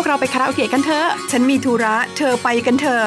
วพวกเราไปคาราโอเกะกันเถอะ ฉันมีธุระ เธอไปกันเถอะ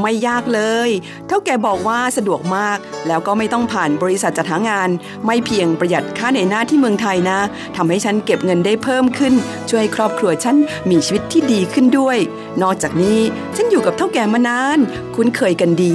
ไม่ยากเลย เท่าแกบอกว่าสะดวกมาก แล้วก็ไม่ต้องผ่านบริษัทจัดหางาน ไม่เพียงประหยัดค่าในหน้าที่เมืองไทยนะทำให้ฉันเก็บเงินได้เพิ่มขึ้น ช่วยครอบครัวฉันมีชีวิตที่ดีขึ้นด้วย นอกจากนี้ฉันอยู่กับเท่าแก่มานาน คุ้นเคยกันดี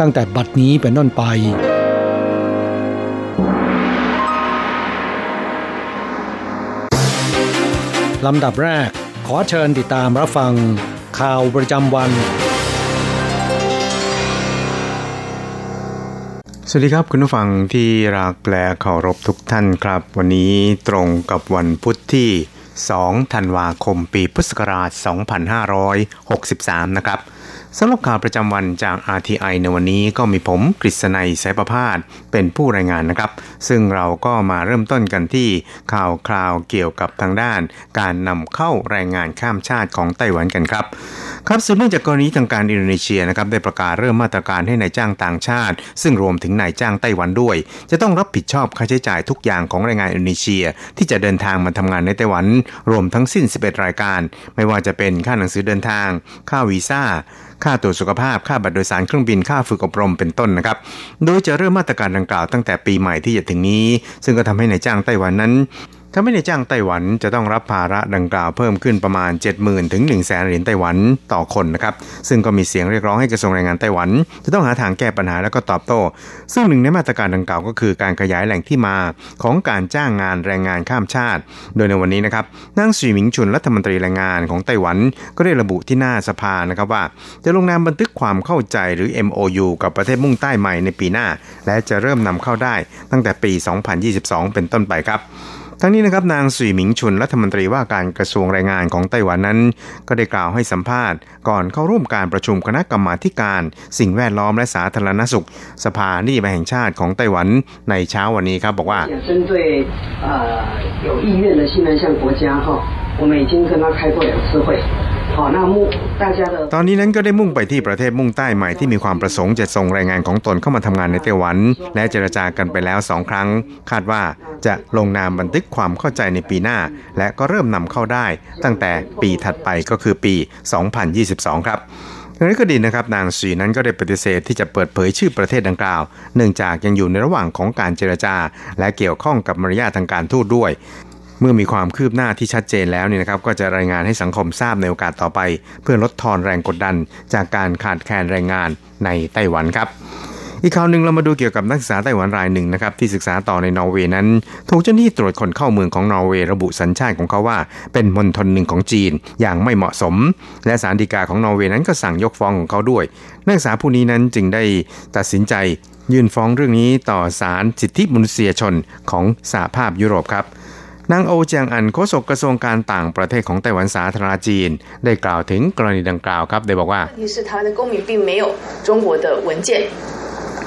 ตั้งแต่บัดนี้เป็นต้นไป ลำดับแรกขอเชิญติดตามรับฟัง ข่าวประจำวัน สวัสดีครับคุณผู้ฟังที่รักและเคารพทุกท่านครับ วันนี้ตรงกับวันพุทธที่ 2 ธันวาคม ปีพุทธศักราช 2563 นะครับ สำหรับข่าวประจำวันจาก RTI ในวันนี้ก็มีผมกฤษณัยสายประพาสเป็นผู้รายงานนะครับ ซึ่งเราก็มาเริ่มต้นกันที่ข่าวคราวเกี่ยวกับทางด้าน การนำเข้าแรงงานข้ามชาติของไต้หวันกันครับครับสืบเนื่องจากกรณีทางการอินโดนีเซียนะครับได้ประกาศเริ่มมาตรการให้ในายจ้างต่างชาติ ซึ่งรวมถึงนายจ้างไต้หวันด้วย จะต้องรับผิดชอบค่าใช้จ่ายทุกอย่างของแรงงานอินโดนีเซีย ที่จะเดินทางมาทำงานในไต้หวัน รวมทั้งสิ้น 11 รายการ ไม่ว่าจะเป็นค่าหนังสือเดินทาง ค่าวีซ่า ค่าตรวจสุขภาพ ค่าบัตรโดยสารเครื่องบิน ค่าฝึกอบรมเป็นต้นนะครับ โดยจะเริ่มมาตรการดังกล่าวตั้งแต่ปีใหม่ที่จะถึงนี้ ซึ่งก็ทำให้ในายจ้างไต้หวันนั้น ถ้าไม่ในจ้างไต้หวันจะต้องรับภาระดังกล่าวเพิ่มขึ้นประมาณ 70,000ถึง1 0 0 0 0แสนเหรียญไต้หวันต่อคนนะครับซึ่งก็มีเสียงเรียกร้องให้กระทรวงแรงงานไต้หวัน จะต้องหาทางแก้ปัญหาแล้วก็ตอบโต้ ซึ่งหนึ่งในมาตรการดังกล่าวก็คือการขยายแหล่งที่มาของการจ้างงานแรงงานข้ามชาติ โดยในวันนี้นะครับนางสีหมิงชุนรัฐมนตรีแรงงานของไต้หวันก็ได้ระบุที่หน้าสภานะครับว่า จะลงนามบันทึกความเข้าใจหรือ MOU กับประเทศมุ่งใต้ใหม่ในปีหน้า และจะเริ่มนำเข้าได้ตั้งแต่ปี 2022 เป็นต้นไปครับ ทั้งนี้นะครับนางสุยหมิงชุนรัฐมนตรีว่าการกระทรวงแรงงานของไต้หวันนั้น ก็ได้กล่าวให้สัมภาษณ์ ก่อนเข้าร่วมการประชุมคณะกรรมาการ สิ่งแวดล้อมและสาธารณสุข สภานิติบัญญัติแห่งชาติของไต้หวันในเช้าวันนี้ครับบอกว่า针对呃有意愿的西南向国家哈，我们已经跟他开过两次会。 ตอนนี้นั้นก็ได้มุ่งไปที่ประเทศมุ่งใต้ใหม่ที่มีความประสงค์จะส่งแรงงานของตนเข้ามาทำงานในไต้หวัน และเจรจากันไปแล้วสองครั้ง คาดว่าจะลงนามบันทึกความเข้าใจในปีหน้า และก็เริ่มนำเข้าได้ ตั้งแต่ปีถัดไปก็คือปี 2022 ครับอย่างไรก็ดีนะครับนางสีนั้นก็ได้ปฏิเสธที่จะเปิดเผยชื่อประเทศดังกล่าว เนื่องจากยังอยู่ในระหว่างของการเจรจา และเกี่ยวข้องกับมารยาททางการทูตด้วย มื่อมีความคืบหน้าที่ชัดเจนแล้วเนี่ยนะครับก็จะรายงานให้สังคมทราบในโอกาสต่อไป เพื่อลดทอนแรงกดดัน จากการขาดแคลนแรงงานในไต้หวันครับอีกข่าวหนึ่งเรามาดูเกี่ยวกับนักศึกษาไต้หวันรายหนึ่งนะครับที่ศึกษาต่อในนอร์เวย์นั้น ถูกเจ้าหน้าที่ตรวจคนเข้าเมืองของนอร์เวย์ระบุสัญชาติของเขาว่า เป็นมณฑลหนึ่งของจีนอย่างไม่เหมาะสม และศาลฎีกาของนอร์เวย์นั้นก็สั่งยกฟ้องของเขาด้วย นักศึกษาผู้นี้นั้นจึงได้ตัดสินใจยื่นฟ้องเรื่องนี้ต่อศาลสิทธิมนุษยชนของสหภาพยุโรปครับ นางโอเจียงอันโฆษกกระทรวงการต่างประเทศของไต้หวันสาธารณจีน ได้กล่าวถึงกรณีดังกล่าวครับ ได้บอกว่า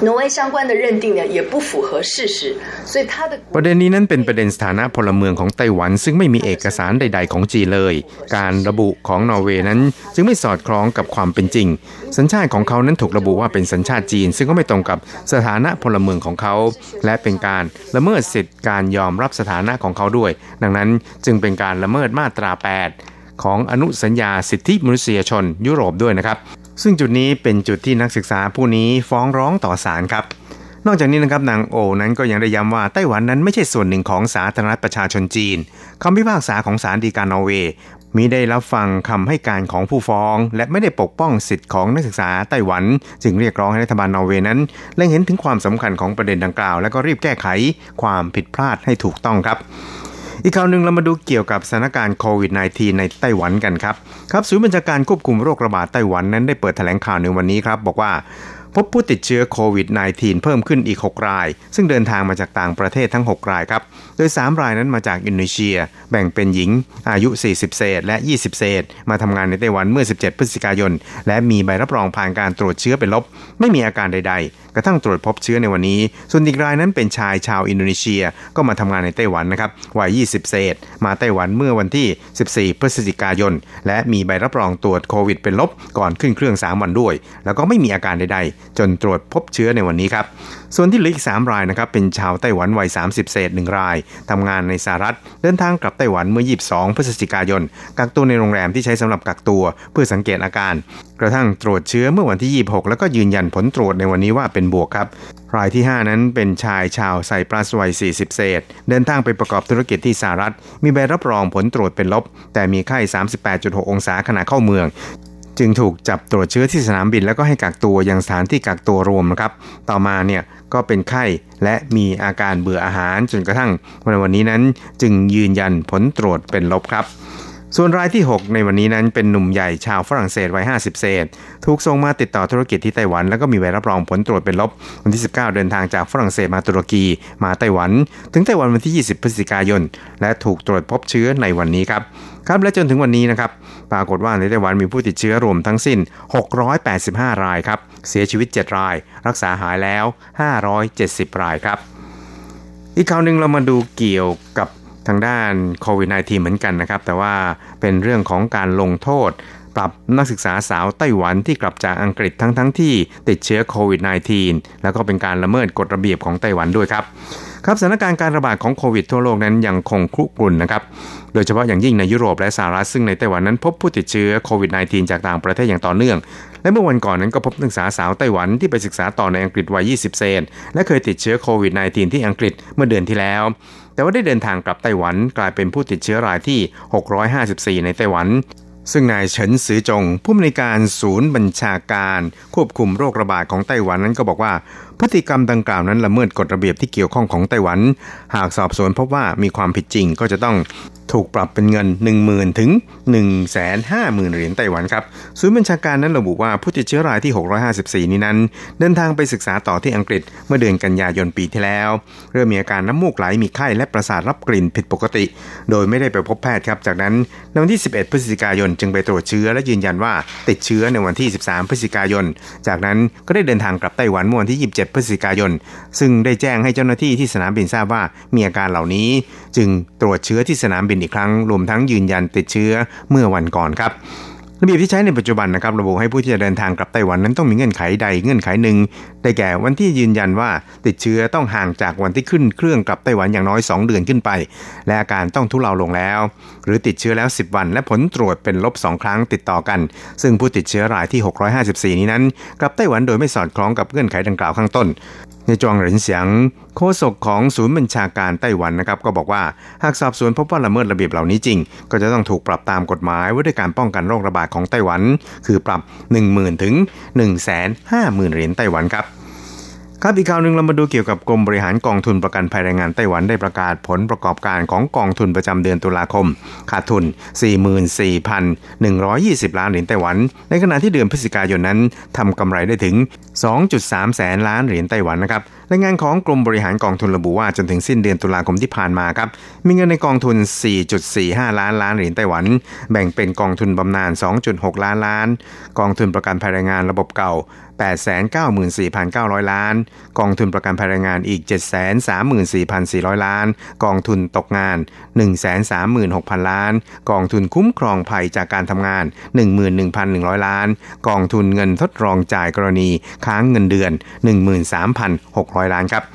挪威相关的认定呢也不符合事实所以他的ประเด็นนี้นั้นเป็นประเด็นสถานะพลเมืองของไต้หวัน ซึ่งไม่มีเอกสารใด ๆ ของจีนเลย การระบุของนอร์เวย์นั้น จึงไม่สอดคล้องกับความเป็นจริง สัญชาติของเขานั้นถูกระบุว่าเป็นสัญชาติจีน ซึ่งก็ไม่ตรงกับสถานะพลเมืองของเขา และเป็นการละเมิดสิทธิการยอมรับสถานะของเขาด้วย ดังนั้นจึงเป็นการละเมิดมาตรา 8 ของอนุสัญญาสิทธิมนุษยชน ยุโรปด้วยนะครับ ซึ่งจุดนี้เป็นจุดที่นักศึกษาผู้นี้ฟ้องร้องต่อศาลครับ นอกจากนี้นะครับนางโอนั้นก็ยังได้ย้ำว่าไต้หวันนั้นไม่ใช่ส่วนหนึ่งของสาธารณรัฐประชาชนจีนคำพิพากษาของศาลฎีกานอร์เวย์มีได้รับฟังคำให้การของผู้ฟ้อง และไม่ได้ปกป้องสิทธิ์ของนักศึกษาไต้หวัน จึงเรียกร้องให้รัฐบาลนอร์เวย์นั้นเล็งเห็นถึงความสำคัญของประเด็นดังกล่าว และก็รีบแก้ไขความผิดพลาดให้ถูกต้องครับ อีกข่าวหนึ่งเรามาดูเกี่ยวกับสถานการณ์โควิด -19 ในไต้หวันกันครับ ครับศูนย์บัญชาการควบคุมโรคระบาดไต้หวันนั้นได้เปิดแถลงข่าวในวันนี้ครับ บอกว่าพบผู้ติดเชื้อโควิด -19 เพิ่มขึ้นอีก 6 ราย ซึ่งเดินทางมาจากต่างประเทศทั้ง 6 รายครับ โดย 3 รายนั้นมาจากอินโดนีเซีย แบ่งเป็นหญิงอายุ 40 เศษ และ 20 เศษ มาทำงานในไต้หวันเมื่อ 17 พฤศจิกายน และมีใบรับรองผ่านการตรวจเชื้อเป็นลบ ไม่มีอาการใด ๆ กระทั่งตรวจพบเชื้อในวันนี้ ส่วนอีกรายนั้นเป็นชายชาวอินโดนีเซียก็มาทำงานในไต้หวันนะครับวัย 20 เศษ มาไต้หวันเมื่อวันที่ 14 พฤศจิกายน และมีใบรับรองตรวจโควิดเป็นลบก่อนขึ้นเครื่อง 3 วันด้วย แล้วก็ไม่มีอาการใดๆ จนตรวจพบเชื้อในวันนี้ครับส่วนที่เหลืออีก 3 รายนะครับเป็นชาวไต้หวันวัย 30 เศษ 1 ราย ทำงานในสหรัฐ เดินทางกลับไต้หวันเมื่อ 22 พฤศจิกายน กักตัวในโรงแรมที่ใช้สำหรับกักตัวเพื่อสังเกตอาการ กระทั่งตรวจเชื้อเมื่อวันที่ 26 แล้วก็ยืนยันผลตรวจในวันนี้ว่าเป็นบวกครับ รายที่ 5 นั้นเป็นชายชาวไซปรัสวัย 40 เศษ เดินทางไปประกอบธุรกิจที่สหรัฐ มีใบรับรองผลตรวจเป็นลบ แต่มีไข้ 38.6 องศาขณะเข้าเมืองจึงถูกจับตรวจเชื้อที่สนามบินแล้วก็ให้กักตัวยังสถานที่กักตัวรวมนะครับ ต่อมาเนี่ย ก็เป็นไข้และมีอาการเบื่ออาหารจนกระทั่งวันวันนี้นั้นจึงยืนยันผลตรวจเป็นลบครับ ส่วนรายที่ 6 ในวันนี้นั้นเป็นหนุ่มใหญ่ชาวฝรั่งเศสวัย 50 เศษ ถูกส่งมาติดต่อธุรกิจที่ไต้หวัน แล้วก็มีใบรับรองผลตรวจเป็นลบ วันที่ 19 เดินทางจากฝรั่งเศสมาตุรกี มาไต้หวัน ถึงไต้หวันวันที่ 20 พฤศจิกายน และถูกตรวจพบเชื้อในวันนี้ครับครับและจนถึงวันนี้นะครับปรากฏว่าในไต้หวันมีผู้ติดเชื้อรวมทั้งสิ้น 685 รายครับเสียชีวิต 7 ราย รักษาหายแล้ว 570 รายครับอีกข่าวหนึ่งเรามาดูเกี่ยวกับ ทางด้านโควิด -19 เหมือนกันนะครับ แต่ว่าเป็นเรื่องของการลงโทษ ปรับนักศึกษาสาวไต้หวันที่กลับจากอังกฤษทั้งๆทที่ติดเชื้อโควิด -19 แล้วก็เป็นการละเมิดกฎระเบียบของไต้หวันด้วยครับครับสถานการณ์การระบาดของโควิดทั่วโลกนั้นยังคงครุกรุ่นนะครับ โดยเฉพาะอย่างยิ่งในยุโรปและสหรัฐซึ่งในไต้หวันนั้นพบผู้ติดเชื้อโควิด -19 จากต่างประเทศอย่างต่อเนื่อง และเมื่อวันก่อนนั้นก็พบนักศึกษาสาวไต้หวันที่ไปศึกษาต่อในอังกฤษวัย 20 เซนและเคยติดเชื้อโควิด -19 ที่อังกฤษเมื่อเดือนที่แล้ว แต่ว่าได้เดินทางกลับไต้หวันกลายเป็นผู้ติดเชื้อรายที่ 654 ในไต้หวัน ซึ่งนายเฉินซือจง ผู้อำนวยการศูนย์บัญชาการควบคุมโรคระบาดของไต้หวันนั้นก็บอกว่า พฤติกรรมดังกล่าวนั้นละเมิดกฎระเบียบที่เกี่ยวข้องของไต้หวัน หากสอบสวนพบว่ามีความผิดจริงก็จะต้องถูกปรับเป็นเงิน 10,000 ถึง 150,000 เหรียญไต้หวันครับศูนย์บัญชาการนั้นระบุว่าผู้ติดเชื้อรายที่ 654 นี้นั้น เดินทางไปศึกษาต่อที่อังกฤษเมื่อเดือนกันยายนปีที่แล้ว เริ่มมีอาการน้ำมูกไหลมีไข้และประสาทรับกลิ่นผิดปกติ โดยไม่ได้ไปพบแพทย์ครับจากนั้นในวันที่ 11 พฤศจิกายนจึงไปตรวจเชื้อและยืนยันว่าติดเชื้อในวันที่ 13 พฤศจิกายน จากนั้นก็ได้เดินทางกลับไต้หวันเมื่อวันที่ 27พฤศจิกายน ซึ่งได้แจ้งให้เจ้าหน้าที่ที่สนามบินทราบว่ามีอาการเหล่านี้ จึงตรวจเชื้อที่สนามบินอีกครั้ง รวมทั้งยืนยันติดเชื้อเมื่อวันก่อนครับ ระเบียบที่ใช้ในปัจจุบันนะครับระบุให้ผู้ที่จะเดินทางกลับไต้หวันนั้นต้องมีเงื่อนไขใดเงื่อนไขหนึ่ง ได้แก่วันที่ยืนยันว่าติดเชื้อต้องห่างจากวันที่ขึ้นเครื่องกลับไต้หวันอย่างน้อย 2 เดือนขึ้นไป และอาการต้องทุเลาลงแล้ว หรือติดเชื้อแล้ว 10 วัน และผลตรวจเป็นลบ 2 ครั้งติดต่อกัน ซึ่งผู้ติดเชื้อรายที่ 654 นี้นั้น กลับไต้หวันโดยไม่สอดคล้องกับเงื่อนไขดังกล่าวข้างต้น ในจวงเหรินเสียงโฆษกของศูนย์บัญชาการไต้หวันนะครับก็บอกว่าหากสอบสวนพบว่าละเมิดระเบียบเหล่านี้จริง ก็จะต้องถูกปรับตามกฎหมายว่าด้วยการป้องกันโรคระบาดของไต้หวัน คือปรับ 10,000 ถึง 150,000 เหรียญไต้หวันครับ ครับอีกข่าวหนึ่งเรามาดูเกี่ยวกับกรมบริหารกองทุนประกันภัยแรงงานไต้หวันได้ประกาศผลประกอบการของกองทุนประจำเดือนตุลาคม ขาดทุน 44,120 ล้านเหรียญไต้หวัน ในขณะที่เดือนพฤศจิกายนนั้นทำกำไรได้ถึง 2.3 แสนล้านเหรียญไต้หวันนะครับรายงานของกรมบริหารกองทุนระบุว่าจนถึงสิ้นเดือนตุลาคมที่ผ่านมาครับมีเงินในกองทุน 4.45 ล้านล้านเหรียญไต้หวัน แบ่งเป็นกองทุนบำนาญ 2.6 ล้านล้าน กองทุนประกันภัยแรงงานระบบเก่า 894,900 ล้าน กองทุนประกันภังงานอีก 734,400 ล้าน กองทุนตกงาน 136,000 ล้าน กองทุนคุ้มครองภัยจากการทำงาน 11,100 ล้าน กองทุนเงินทดลองจ่ายกรณีค้างเงินเดือน 13,600 ล้านครับ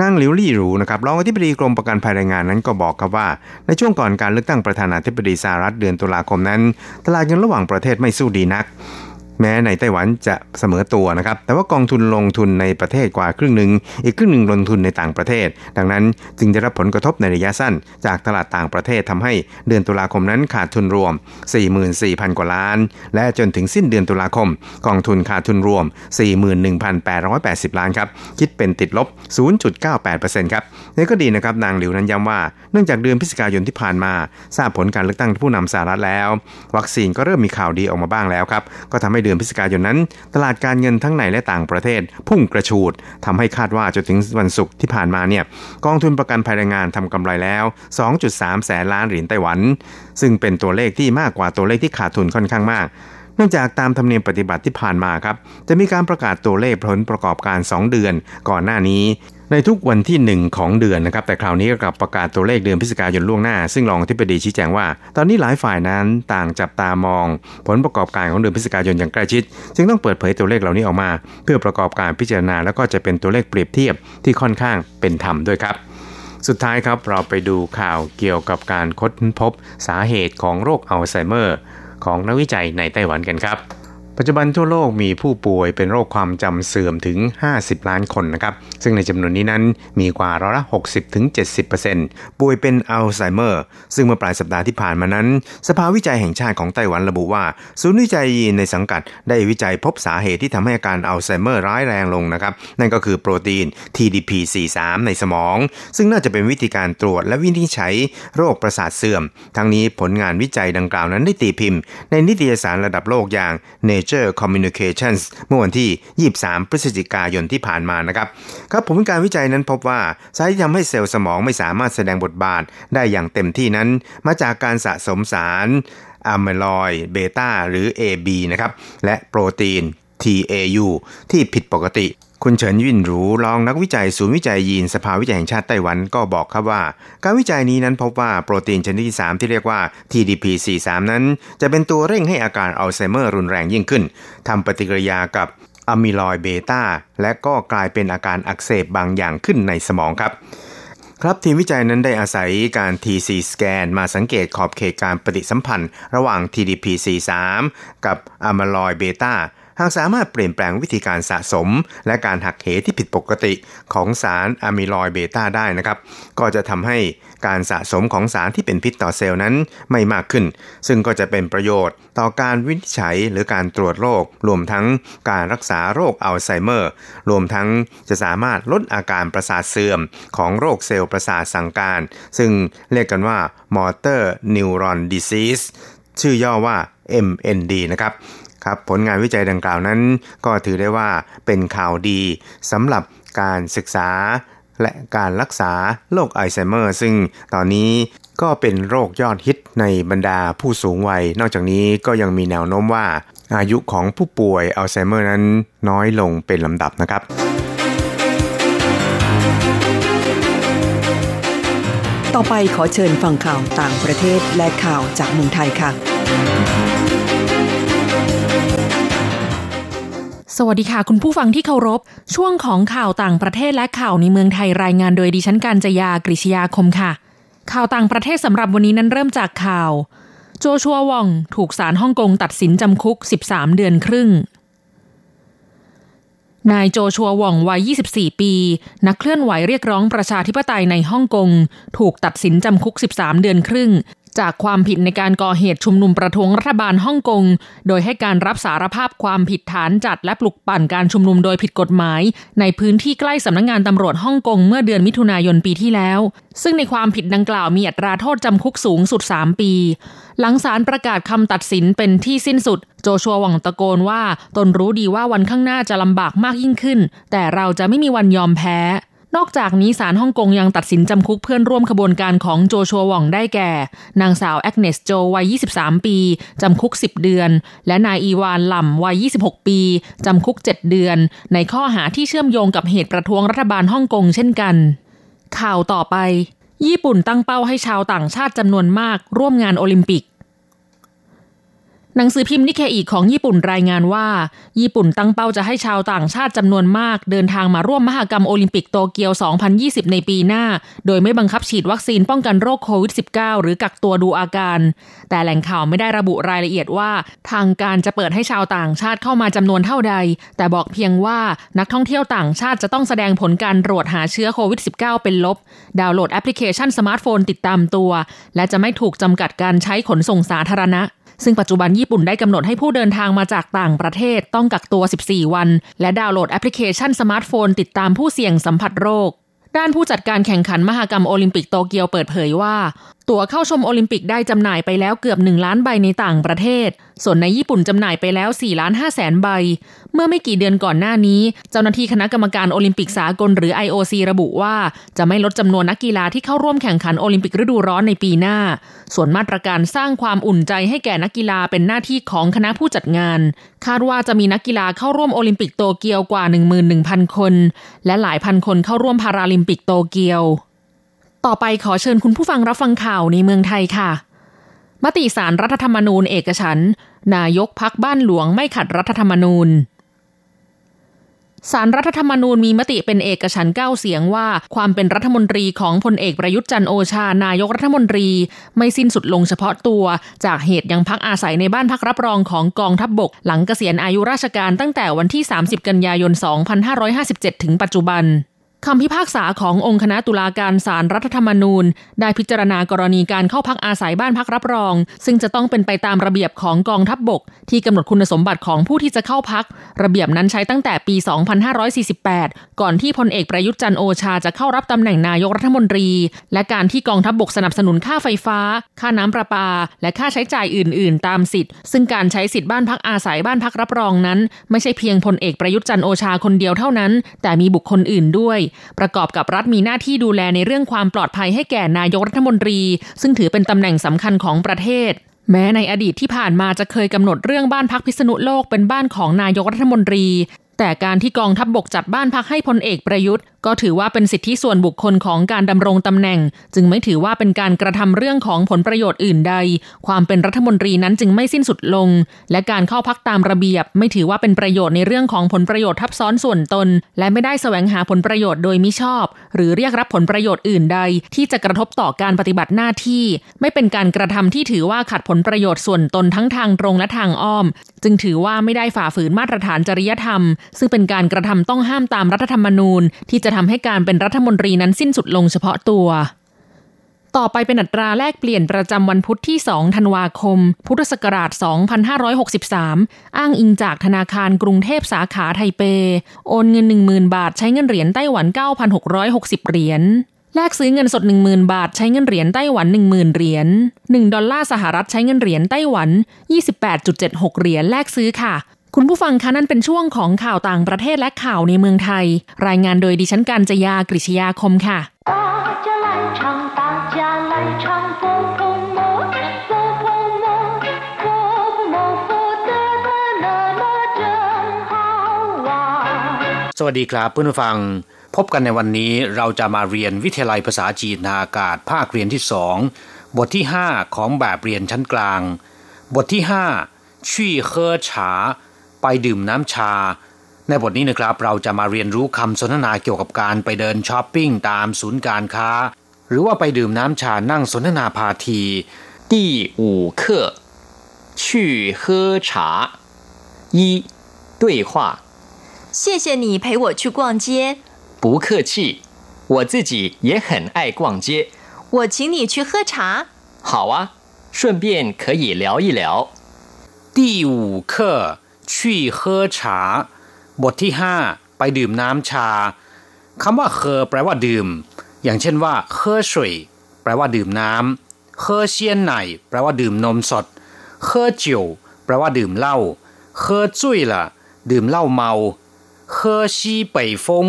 นางหลิวลี่หรูนะครับรองอธิบดีกรมประกันภัยแรงงานนั้นก็บอกครับว่า ในช่วงก่อนการเลือกตั้งประธานาธิบดีสหรัฐเดือนตุลาคมนั้น ตลาดเงินระหว่างประเทศไม่สู้ดีนัก แม้ในไต้หวันจะเสมอตัวนะครับ แต่ว่ากองทุนลงทุนในประเทศกว่าครึ่งหนึ่ง อีกครึ่งหนึ่งลงทุนในต่างประเทศ ดังนั้นจึงได้รับผลกระทบในระยะสั้น จากตลาดต่างประเทศทำให้เดือนตุลาคมนั้นขาดทุนรวม 44,000 กว่าล้าน และจนถึงสิ้นเดือนตุลาคม กองทุนขาดทุนรวม 41,880 ล้านครับ คิดเป็นติดลบ 0.98%ครับนี่ก็ดีนะครับนางหลิวนั้นย้ำว่า เนื่องจากเดือนพฤศจิกายนที่ผ่านมา ทราบผลการเลือกตั้งผู้นำสหรัฐแล้ว วัคซีนก็เริ่มมีข่าวดีออกมาบ้างแล้วครับก็ทำให้เดือนพฤศจิกายนนั้น ตลาดการเงินทั้งในและต่างประเทศ พุ่งกระชูดทำให้คาดว่าจนถึงวันศุกร์ที่ผ่านมาเนี่ยกองทุนประกันภัยแรงงานทำกำไรแล้ว 2.3 แสนล้านเหรียญไต้หวัน ซึ่งเป็นตัวเลขที่มากกว่าตัวเลขที่ขาดทุนค่อนข้างมากเนื่องจากตามธรรมเนียมปฏิบัติที่ผ่านมาครับ จะมีการประกาศตัวเลขผลประกอบการ 2 เดือน ก่อนหน้านี้ ในทุกวันที่ 1 ของเดือนนะครับ แต่คราวนี้ก็กลับประกาศตัวเลขเดือนพฤศจิกายนล่วงหน้า ซึ่งรองอธิบดีชี้แจงว่า ตอนนี้หลายฝ่ายนั้นต่างจับตามอง ผลประกอบการของเดือนพฤศจิกายนอย่างใกล้ชิด จึงต้องเปิดเผยตัวเลขเหล่านี้ออกมา เพื่อประกอบการพิจารณาแล้วก็จะเป็นตัวเลขเปรียบเทียบที่ค่อนข้างเป็นธรรมด้วยครับสุดท้ายครับเราไปดูข่าวเกี่ยวกับการค้นพบสาเหตุของโรคอัลไซเมอร์ ของนักวิจัยในไต้หวันกันครับ ปัจจุบันทั่วโลกมีผู้ป่วยเป็นโรคความจำเสื่อมถึง 50 ล้านคนนะครับ ซึ่งในจำนวนนี้นั้นมีกว่าร้อยละ 60 ถึง 70 ป่วยเป็นอัลไซเมอร์ ซึ่งเมื่อปลายสัปดาห์ที่ผ่านมานั้น สภาวิจัยแห่งชาติของไต้หวันระบุว่า ศูนย์วิจัยยีนในสังกัดได้วิจัยพบสาเหตุที่ทำให้อาการอัลไซเมอร์ร้ายแรงลงนะครับ นั่นก็คือโปรตีน TDP43 ในสมอง ซึ่งน่าจะเป็นวิธีการตรวจและวินิจฉัยโรคประสาทเสื่อม ทั้งนี้ผลงานวิจัยดังกล่าวนั้นได้ตีพิมพ์ ในนิตยสารระดับโลกอย่าง Nature Communications เมื่อวันที่ 23 พฤศจิกายนที่ผ่านมานะครับครับผลการวิจัยนั้นพบว่าสาเหตุที่ทำให้เซลล์สมองไม่สามารถแสดงบทบาทได้อย่างเต็มที่นั้น มาจากการสะสมสารอะมิลอยเบต้าหรือ AB นะครับและโปรตีน TAU ที่ผิดปกติ คุณเฉินยินหรูรองนักวิจัยศูนย์วิจัยยีนสภาวิจัยแห่งชาติไต้หวันก็บอกครับว่า การวิจัยนี้นั้นพบว่าโปรตีนชนิดที่ 3 ที่เรียกว่า TDP43 นั้น จะเป็นตัวเร่งให้อาการอัลไซเมอร์รุนแรงยิ่งขึ้นทำปฏิกิริยากับอะมิลอยเบต้าและก็กลายเป็นอาการอักเสบบางอย่างขึ้นในสมองครับครับทีมวิจัยนั้นได้อาศัยการ TC สแกนมาสังเกตขอบเขตการปฏิสัมพันธ์ ระหว่าง TDP43 กับ amyloid beta หากสามารถเปลี่ยนแปลงวิธีการสะสม และการหักเหที่ผิดปกติของสาร amyloid beta ได้นะครับ ก็จะทำให้การสะสมของสารที่เป็นพิษต่อเซลล์นั้นไม่มากขึ้น ซึ่งก็จะเป็นประโยชน์ต่อการวินิจฉัยหรือการตรวจโรค รวมทั้งการรักษาโรคอัลไซเมอร์ รวมทั้งจะสามารถลดอาการประสาทเสื่อมของโรคเซลล์ประสาทสั่งการ ซึ่งเรียกกันว่า motor neuron disease ชื่อย่อว่า MND นะครับ ครับผลงานวิจัยดังกล่าวนั้น ก็ถือได้ว่าเป็นข่าวดีสำหรับการศึกษา และการรักษาโรคไอไซเมอร์ ซึ่งตอนนี้ก็เป็นโรคยอดฮิตในบรรดาผู้สูงวัย นอกจากนี้ก็ยังมีแนวโน้มว่า อายุของผู้ป่วยอัลไซเมอร์นั้นน้อยลงเป็นลำดับนะครับต่อไปขอเชิญฟังข่าวต่างประเทศและข่าวจากเมืองไทยค่ะ สวัสดีค่ะ คุณผู้ฟังที่เคารพ ช่วงของข่าวต่างประเทศและข่าวในเมืองไทยรายงานโดยดิฉันการจยากริชยาคมค่ะ ข่าวต่างประเทศสำหรับวันนี้นั้นเริ่มจากข่าว โจชัววองถูกศาลฮ่องกงตัดสินจำคุก 13 เดือนครึ่ง นายโจชัววองวัย 24 ปี นักเคลื่อนไหวเรียกร้องประชาธิปไตยในฮ่องกง ถูกตัดสินจำคุก 13 เดือนครึ่ง จากความผิดในการก่อเหตุชุมนุมประท้วงรัฐบาลฮ่องกง โดยให้การรับสารภาพความผิดฐานจัดและปลุกปั่นการชุมนุมโดยผิดกฎหมาย ในพื้นที่ใกล้สำนักงงานตำรวจฮ่องกงเมื่อเดือนมิถุนายนปีที่แล้ว ซึ่งในความผิดดังกล่าวมีอัตราโทษจำคุกสูงสุด 3 ปี หลังศาลประกาศคำตัดสินเป็นที่สิ้นสุด โจชัวหวังตะโกนว่าตนรู้ดีว่าวันข้างหน้าจะลำบากมากยิ่งขึ้น แต่เราจะไม่มีวันยอมแพ้ นอกจากนี้ศาลฮ่องกงยังตัดสินจำคุกเพื่อนร่วมขบวนการของโจชัวหว่องได้แก่ นางสาวแอกเนสโจวัย 23 ปี จำคุก 10 เดือน และนายอีวานหล่ำวัย 26 ปี จำคุก 7 เดือน ในข้อหาที่เชื่อมโยงกับเหตุประท้วงรัฐบาลฮ่องกงเช่นกัน ข่าวต่อไป ญี่ปุ่นตั้งเป้าให้ชาวต่างชาติจำนวนมาก ร่วมงานโอลิมปิก หนังสือพิมพ์นิเคอีของญี่ปุ่นรายงานว่า ญี่ปุ่นตั้งเป้าจะให้ชาวต่างชาติจำนวนมาก เดินทางมาร่วมมหกรรมโอลิมปิกโตเกียว 2020 ในปีหน้า โดยไม่บังคับฉีดวัคซีนป้องกันโรคโควิด -19 หรือกักตัวดูอาการ แต่แหล่งข่าวไม่ได้ระบุรายละเอียดว่า ทางการจะเปิดให้ชาวต่างชาติเข้ามาจำนวนเท่าใด แต่บอกเพียงว่านักท่องเที่ยวต่างชาติจะต้องแสดงผลการตรวจหาเชื้อโควิด -19 เป็นลบ ดาวน์โหลดแอปพลิเคชันสมาร์ทโฟนติดตามตัว และจะไม่ถูกจำกัดการใช้ขนส่งสาธารณะ ซึ่งปัจจุบันญี่ปุ่นได้กำหนดให้ผู้เดินทางมาจากต่างประเทศต้องกักตัว 14 วัน และดาวน์โหลดแอปพลิเคชันสมาร์ทโฟน ติดตามผู้เสี่ยงสัมผัสโรค ด้านผู้จัดการแข่งขันมหกรรมโอลิมปิกโตเกียวเปิดเผยว่า ตั๋วเข้าชมโอลิมปิกได้จำหน่ายไปแล้วเกือบ 1 ล้านใบในต่างประเทศ ส่วนในญี่ปุ่นจำหน่ายไปแล้ว4ล้าน5แสนใบ เมื่อไม่กี่เดือนก่อนหน้านี้ เจ้าหน้าที่คณะกรรมการโอลิมปิกสากลหรือ IOC ระบุว่า จะไม่ลดจำนวนนักกีฬาที่เข้าร่วมแข่งขันโอลิมปิกฤดูร้อนในปีหน้า ส่วนมาตรการสร้างความอุ่นใจให้แก่นักกีฬาเป็นหน้าที่ของคณะผู้จัดงาน คาดว่าจะมีนักกีฬาเข้าร่วมโอลิมปิกโตเกียวกว่า 11,000 คน และหลายพันคนเข้าร่วมพาราลิมปิกโตเกียว ต่อไปขอเชิญคุณผู้ฟังรับฟังข่าวในเมืองไทยค่ะ มติสารรัฐธรรมนูญเอกฉันนายกพักบ้านหลวงไม่ขัดรัฐธรรมนูญสารรัฐธรรมนูญมีมติเป็นเอกฉันท์9เสียงว่าความเป็นรัฐมนตรีของพลเอกประยุทธ์จันโอชานายกรัฐมนตรี ไม่สิ้นสุดลงเฉพาะตัว จากเหตุยังพักอาศัยในบ้านพักรับรองของกองทัพบบก หลังเกษียณอายุราชการตั้งแต่วันที่ 30 กันยายน 2557 ถึงปัจจุบัน คำพิพากษาขององค์คณะตุลาการศาลรรัฐธรรมนูญ ได้พิจารณากรณีการเข้าพักอาศัยบ้านพักรับรอง ซึ่งจะต้องเป็นไปตามระเบียบของกองทัพบบก ที่กำหนดคุณสมบัติของผู้ที่จะเข้าพัก ระเบียบนั้นใช้ตั้งแต่ปี 2548 ก่อนที่พลเอกประยุทธ์จันโอชาจะเข้ารับตำแหน่งนายกรัฐมนตรี และการที่กองทัพบบกสนับสนุนค่าไฟฟ้า ค่าน้ำประปา และค่าใช้จ่ายอื่น ๆ ตามสิทธิ์ ซึ่งการใช้สิทธิ์บ้านพักอาศัยบ้านพักรับรองนั้น ไม่ใช่เพียงพลเอกประยุทธ์จันโอชาคนเดียวเท่านั้น แต่มีบุคคลอื่นด้วยประกอบกับรัฐมีหน้าที่ดูแลในเรื่องความปลอดภัยให้แก่นายกรัฐมนตรี ซึ่งถือเป็นตำแหน่งสำคัญของประเทศ แม้ในอดีตที่ผ่านมาจะเคยกำหนดเรื่องบ้านพักพิษณุโลกเป็นบ้านของนายกรัฐมนตรี แต่การที่กองทัพบบกจัดบ้านพักให้พลเอกประยุทธ์ ก็ถือว่าเป็นสิทธิส่วนบุคคลของการดำรงตำแหน่ง จึงไม่ถือว่าเป็นการกระทำเรื่องของผลประโยชน์อื่นใด ความเป็นรัฐมนตรีนั้นจึงไม่สิ้นสุดลง และการเข้าพักตามระเบียบ ไม่ถือว่าเป็นประโยชน์ในเรื่องของผลประโยชน์ทับซ้อนส่วนตน และไม่ได้แสวงหาผลประโยชน์โดยมิชอบ หรือเรียกรับผลประโยชน์อื่นใด ที่จะกระทบต่อการปฏิบัติหน้าที่ ไม่เป็นการกระทำที่ถือว่าขัดผลประโยชน์ส่วนตนทั้งทางตรงและทางอ้อม จึงถือว่าไม่ได้ฝ่าฝืนมาตรฐานจริยธรรมซึ่งเป็นการกระทำต้องห้ามตามรัฐธรรมนูญ ที่จะทำให้การเป็นรัฐมนตรีนั้นสิ้นสุดลงเฉพาะตัว ต่อไปเป็นอัตราแลกเปลี่ยนประจำวันพุทธที่ 2 ธันวาคม พุทธศักราช 2563 อ้างอิงจากธนาคารกรุงเทพสาขาไทเป โอนเงิน 10,000 บาทใช้เงินเหรียญไต้หวัน 9,660 เหรียญแลกซื้อเงินสด 10,000 บาท ใช้เงินเหรียญไต้หวัน 10,000 เหรียญ1ดอลลาร์สหรัฐใช้เงินเหรียญไต้หวัน 28.76 เหรียญแลกซื้อค่ะ คุณผู้ฟังคะนั่นเป็นช่วงของข่าวต่างประเทศและข่าวในเมืองไทย รายงานโดยดิฉันการจยากริชยาคมค่ะสวัสดีครับเพื่อนผู้ฟัง พบกันในวันนี้เราจะมาเรียนวิทยาลัยภาษาจีนนาอากาศภาคเรียนที่สองบทที่ 5 ของแบบเรียนชั้นกลาง บทที่5ชี่เฮอฉา ไปดื่มน้ำชา ในบทนี้นะครับ เราจะมาเรียนรู้คำสนทนาเกี่ยวกับการไปเดินช้อปปิ้งตามศูนย์การค้า หรือว่าไปดื่มน้ำชานั่งสนทนาพาที第五课去喝茶一对话谢谢你陪我去逛街不客气我自己也很爱逛街我请你去喝茶好啊顺便可以聊一聊第五课 ชี่เฮอฉา บทที่ห้าไปดื่มน้ำชาคำว่าเคอแปลว่าดื่ม อย่างเช่นว่าเคอสวยแปลว่าดื่มน้喝鲜奶 แปลว่าดื่มนมสด 喝酒 แปลว่าดื่มเหล้า 喝醉了 ดื่มเหล้าเมา 喝西北风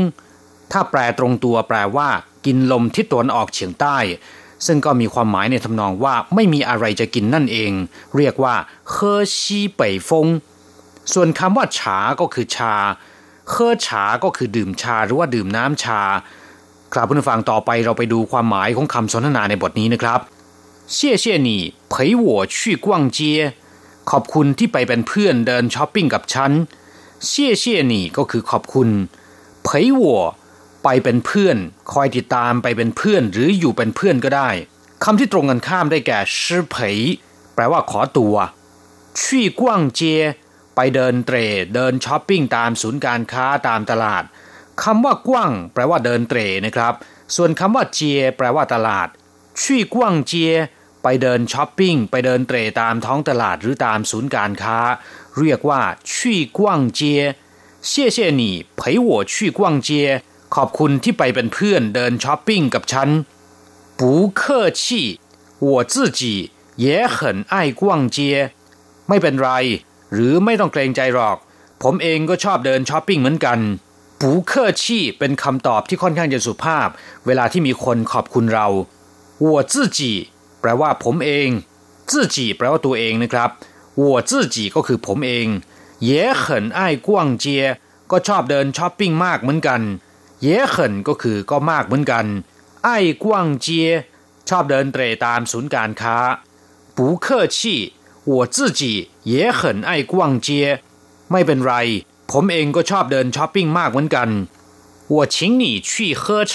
ถ้าแปลตรงตัวแปลว่า กินลมทิศตะวันออกเฉียงใต้ ซึ่งก็มีความหมายในทำนองว่าไม่มีอะไรจะกินนั่นเอง เรียกว่า 喝西北风 ส่วนคำว่าฉาก็คือชาเคอฉาก็คือดื่มชาหรือว่าดื่มน้ำชา ครับผู้ฟังต่อไปเราไปดูความหมายของคำสนทนาในบทนี้นะครับ谢谢你陪我去逛街ขอบคุณที่ไปเป็นเพื่อนเดินช้อปปิ้งกับฉัน谢谢你ก็คือขอบคุณ陪我ไปเป็นเพื่อน คอยติดตามไปเป็นเพื่อนหรืออยู่เป็นเพื่อนก็ได้คำที่ตรงกันข้ามได้แก่ชื่อเผยแปลว่าขอตัว去逛街 ไปเดินเตรเดินช้อปปิ้งตามศูนย์การค้าตามตลาดคำว่ากว้างแปลว่าเดินเตรนะครับ ส่วนคำว่าเจียแปลว่าตลาดชี่กว้างเจียไปเดินช้อปปิ้งไปเดินเตรตามท้องตลาดหรือตามศูนย์การค้า เรียกว่าชี่กว้างเจีย谢谢你陪我去逛街ขอบคุณที่ไปเป็นเพื่อนเดินช้อปปิ้งกับฉัน不客气我自己也很爱逛街ไม่เป็นไร หรือไม่ต้องเกรงใจหรอก ผมเองก็ชอบเดินช้อปปิ้งเหมือนกัน 不客气 เป็นคำตอบที่ค่อนข้างจะสุภาพ เวลาที่มีคนขอบคุณเราวัวจื้อจีแปลว่าผมเองจื้อจีแปลว่าตัวเองนะครับวัวจื้อจีก็คือผมเองเย่เขินไอ้กวางเจีย ก็ชอบเดินช้อปปิ้งมากเหมือนกัน 也很 ก็คือก็มากเหมือนกัน 爱逛街 ชอบเดินเตร่ตามศูนย์การค้า不客气 我自己也很爱逛街ไม่เป็นไร ผมเองก็ชอบเดินช้อปปิ้งมากเหมือนกัน我请你去喝茶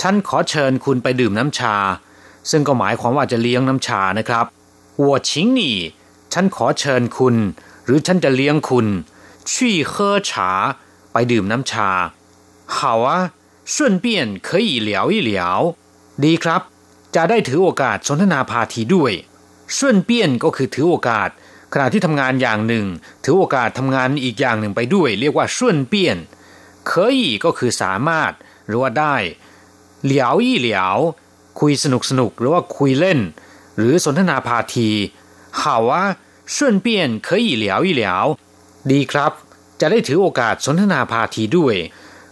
ฉันขอเชิญคุณไปดื่มน้ำชา ซึ่งก็หมายความว่าจะเลี้ยงน้ำชานะครับ我请你ฉันขอเชิญคุณ หรือฉันจะเลี้ยงคุณ去喝茶ไปดื่มน้ำชา好啊顺便可以聊一聊ดีครับ จะได้ถือโอกาสสนทนาพาทีด้วย เสื่อนเปี้ยนก็คือถือโอกาส ขณะที่ทำงานอย่างหนึ่ง ถือโอกาสทำงานอีกอย่างหนึ่งไปด้วย เรียกว่าเสื่อนเปี้ยนเคยก็คือสามารถหรือว่าได้เหลียวยี่เหลียวคุยสนุกสนุกหรือว่าคุยเล่น หรือสนทนาพาทีเขาว่าเสื่อนเปี้ยนเคยเหลียวยี่เหลียวดีครับ จะได้ถือโอกาสสนทนาพาทีด้วย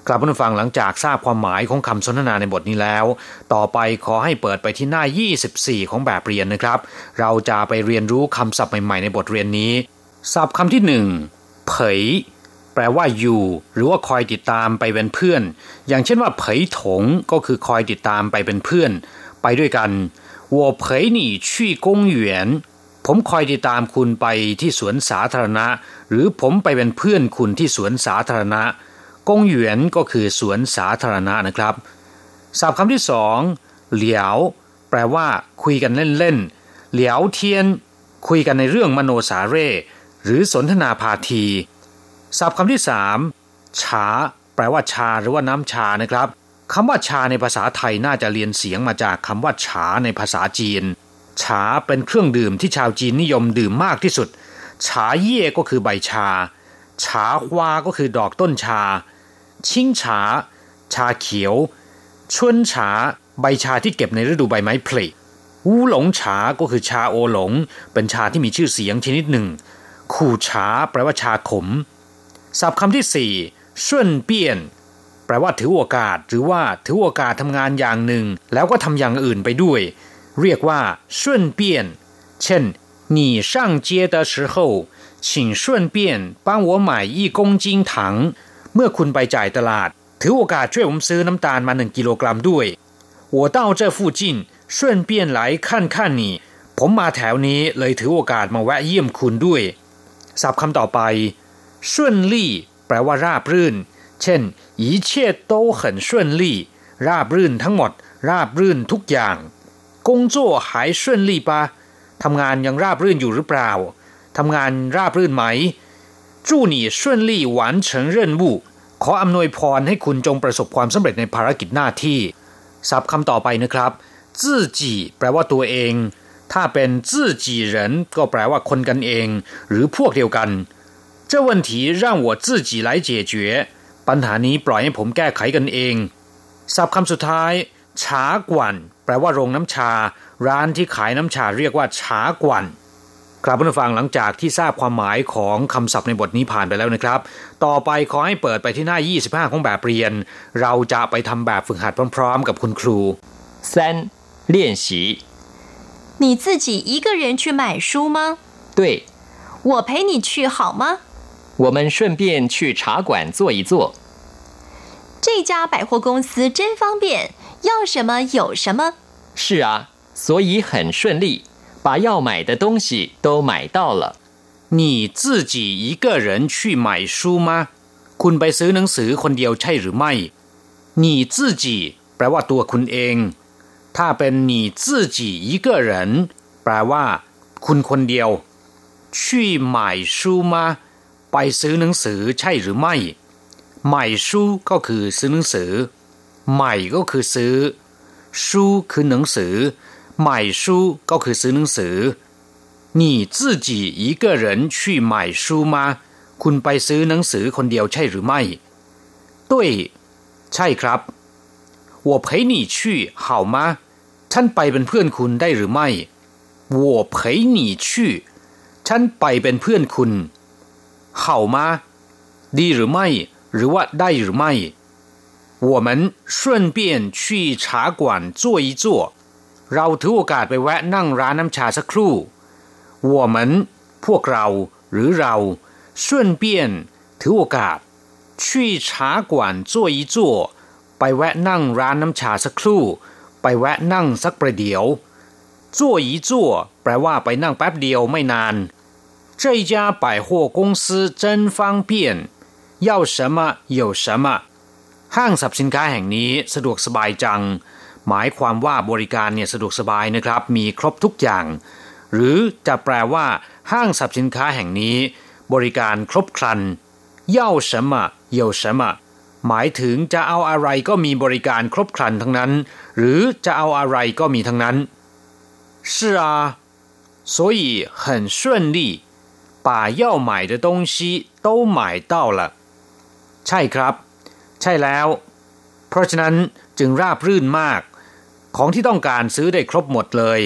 กลับมาฟังหลังจากทราบความหมายของคำสนทนาในบทนี้แล้ว ต่อไปขอให้เปิดไปที่หน้า 24 ของแบบเรียนนะครับ เราจะไปเรียนรู้คำศัพท์ใหม่ๆในบทเรียนนี้ ศัพท์คำที่หนึ่งเผย แปลว่าอยู่ หรือว่าคอยติดตามไปเป็นเพื่อนอย่างเช่นว่าเผยถงก็คือคอยติดตามไปเป็นเพื่อน ไปด้วยกัน我陪你去公园ผมคอยติดตามคุณไปที่สวนสาธารณะ หรือผมไปเป็นเพื่อนคุณที่สวนสาธารณะ กงหยวนก็คือสวนสาธารณะนะครับศัพท์คำที่สองเหลียวแปลว่า คุยกันเล่นๆเหลียวเทียน คุยกันในเรื่องมโนสาเร่หรือสนทนาพาทีศัพท์คำที่สามชาแปลว่าชาหรือว่าน้ำชานะครับคำว่าชาในภาษาไทยน่าจะเรียนเสียงมาจากคำว่าฉาในภาษาจีน ฉาเป็นเครื่องดื่มที่ชาวจีนนิยมดื่มมากที่สุด ฉาเย่ก็คือใบชา ฉาฮวาก็คือดอกต้นชา ชิงฉาชาเขียวชวนฉาใบชาที่เก็บในฤดูใบไม้ผลิวูหลงฉาก็คือชาโอหลง เป็นชาที่มีชื่อเสียงชนิดหนึ่ง ขู่ฉาแปลว่าชาขมศัพท์คำที่สี่ส่วนเปี้ยน แปลว่าถือโอกาส หรือว่าถือโอกาสทำงานอย่างหนึ่ง แล้วก็ทำอย่างอื่นไปด้วย เรียกว่าส่วนเปี้ยน เช่น你上街的时候请顺便帮我买一公斤糖 เมื่อคุณไปจ่ายตลาด ถือโอกาสช่วยผมซื้อน้ำตาลมาหนึ่งกิโลกรัมด้วย我到这附近顺便来看看你ผมมาแถวนี้เลยถือโอกาสมาแวะเยี่ยมคุณด้วยศัพท์คำต่อไป顺利แปลว่าราบรื่น เช่น一切都很顺利ราบรื่นทั้งหมด ราบรื่นทุกอย่าง工作还顺利吧ทำงานยังราบรื่นอยู่หรือเปล่าทำงานราบรื่นไหม 祝你顺利完成任务ขออำนวยพรให้คุณจงประสบความสำเร็จในภารกิจหน้าที่ศัพท์คำต่อไปนะครับ自己แปลว่าตัวเอง ถ้าเป็น自己人ก็แปลว่าคนกันเอง หรือพวกเดียวกัน这问题让我自己来解决ปัญหานี้ปล่อยให้ผมแก้ไขกันเองศัพท์คำสุดท้ายฉากวนแปลว่าโรงน้ำชา ร้านที่ขายน้ำชาเรียกว่าฉากวน ครับผู้ฟังหลังจากที่ทราบความหมายของคำศัพท์ในบทนี้ผ่านไปแล้วนะครับ ต่อไปขอให้เปิดไปที่หน้า 25 ของแบบเรียน เราจะไปทำแบบฝึกหัดพร้อมๆ กับคุณครู三练习你自己一个人去买书吗对我陪你去好吗我们顺便去茶馆坐一坐这家百货公司真方便要什么有什么是啊所以很顺利 把要买的东西都买到了。你自己一个人去买书吗คุณไปซื้อหนังสือคนเดียวใช่หรือไม่你自己แปลว่าตัวคุณเอง ถ้าเป็น你自己一个人แปลว่า คุณคนเดียว去买书吗ไปซื้อหนังสือใช่หรือไม่买书ก็คือซื้อหนังสือใหม่ก็คือซื้อ书คือหนังสือ 买书ก็คือซื้อหนังสือ你自己一个人去买书吗คุณไปซื้อหนังสือคนเดียวใช่หรือไม่对ใช่ครับ我陪你去好吗ฉันไปเป็นเพื่อนคุณได้หรือไม่我陪你去ฉันไปเป็นเพื่อนคุณ好吗ดีหรือไม่ หรือว่าได้หรือไม่我们顺便去茶馆坐一坐 เราถือโอกาสไปแวะนั่งร้านน้ำชาสักครู่我们พวกเรา หรือเรา顺便ถือโอกาส去茶馆坐一坐ไปแวะนั่งร้านน้ำชาสักครู่ ไปแวะนั่งสักประเดี๋ยว坐一坐แปลว่าไปนั่งแป๊บเดียวไม่นาน 这一家百货公司真方便要什么有什么ห้างสรรพสินค้าแห่งนี้สะดวกสบายจัง หมายความว่าบริการเนี่ยสะดวกสบายนะครับ มีครบทุกอย่าง หรือจะแปลว่า ห้างสรรพสินค้าแห่งนี้ บริการครบครัน要什么有什么หมายถึงจะเอาอะไรก็มีบริการครบครันทั้งนั้น หรือจะเอาอะไรก็มีทั้งนั้น是啊所以很顺利把要买的东西都买到了ใช่ครับ ใช่แล้ว เพราะฉะนั้นจึงราบรื่นมาก ของที่ต้องการซื้อได้ครบหมดเลย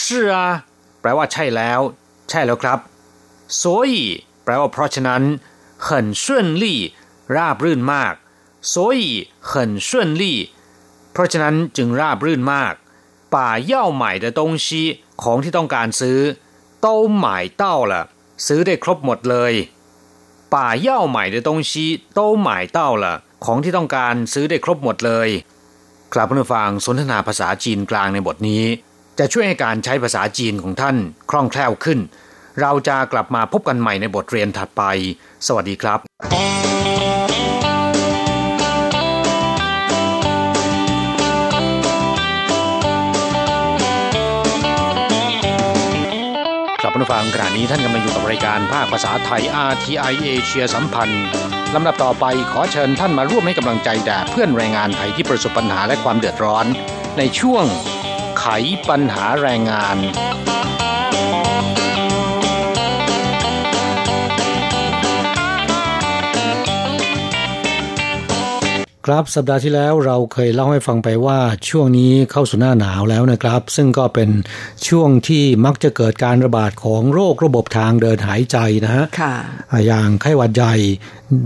是啊แปลว่าใช่แล้ว ใช่แล้วครับ所以แปลว่าเพราะฉะนั้น很顺利ราบรื่นมาก所以很顺利เพราะฉะนั้นจึงราบรื่นมาก把要买的东西ของที่ต้องการซื้อ都买到了ซื้อได้ครบหมดเลย把要买的东西都买到了ของที่ต้องการซื้อได้ครบหมดเลย กลับมาฟังสนทนาภาษาจีนกลางในบทนี้ จะช่วยให้การใช้ภาษาจีนของท่านคล่องแคล่วขึ้น เราจะกลับมาพบกันใหม่ในบทเรียนถัดไป สวัสดีครับกลับมาฟังขณะนี้ท่านกำลังอยู่กับรายการภาคภาษาไทย RTI เอเชียสัมพันธ์ ลำดับต่อไปขอเชิญท่านมาร่วมให้กำลังใจแด่เพื่อนแรงงานไทยที่ประสบปัญหาและความเดือดร้อน ในช่วงไขปัญหาแรงงาน ครับสัปดาห์ที่แล้วเราเคยเล่าให้ฟังไปว่าช่วงนี้เข้าสู่หน้าหนาวแล้วนะครับ ซึ่งก็เป็นช่วงที่มักจะเกิดการระบาดของโรคระบบทางเดินหายใจนะฮะค่ะอย่างไข้หวัดใหญ่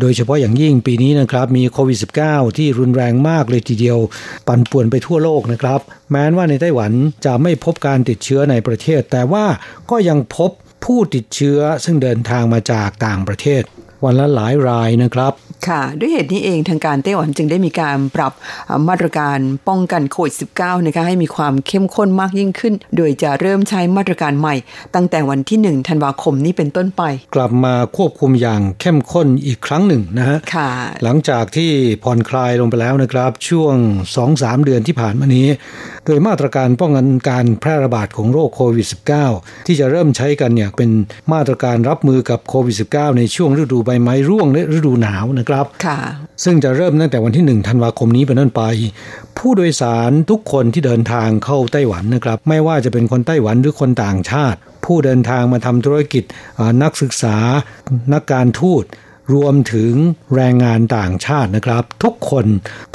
โดยเฉพาะอย่างยิ่งปีนี้นะครับมีโควิด -19 ที่รุนแรงมากเลยทีเดียว ปั่นป่วนไปทั่วโลกนะครับ แม้ว่าในไต้หวันจะไม่พบการติดเชื้อในประเทศ แต่ว่าก็ยังพบผู้ติดเชื้อซึ่งเดินทางมาจากต่างประเทศวันละหลายรายนะครับ ค่ะ ด้วยเหตุนี้เองทางการไต้หวันจึงได้มีการปรับมาตรการป้องกันโควิด -19 นะคะให้มีความเข้มข้นมากยิ่งขึ้น โดยจะเริ่มใช้มาตรการใหม่ ตั้งแต่วันที่ 1 ธันวาคมนี้เป็นต้นไป กลับมาควบคุมอย่างเข้มข้นอีกครั้งหนึ่งนะฮะค่ะ หลังจากที่ผ่อนคลายลงไปแล้วนะครับ ช่วง 2-3 เดือนที่ผ่านมานี้ โดยมาตรการป้องกันการแพร่ระบาดของโรคโควิด -19 ที่จะเริ่มใช้กันเนี่ยเป็นมาตรการรับมือกับโควิด -19 ในช่วงฤดูใบไม้ร่วงและฤดูหนาวนะครับค่ะซึ่งจะเริ่มตั้งแต่วันที่ 1 ธันวาคมนี้เป็นต้นไป ผู้โดยสารทุกคนที่เดินทางเข้าไต้หวันนะครับ ไม่ว่าจะเป็นคนไต้หวันหรือคนต่างชาติ ผู้เดินทางมาทำธุรกิจอ่านักศึกษานักการทูต รวมถึงแรงงานต่างชาตินะครับ ทุกคน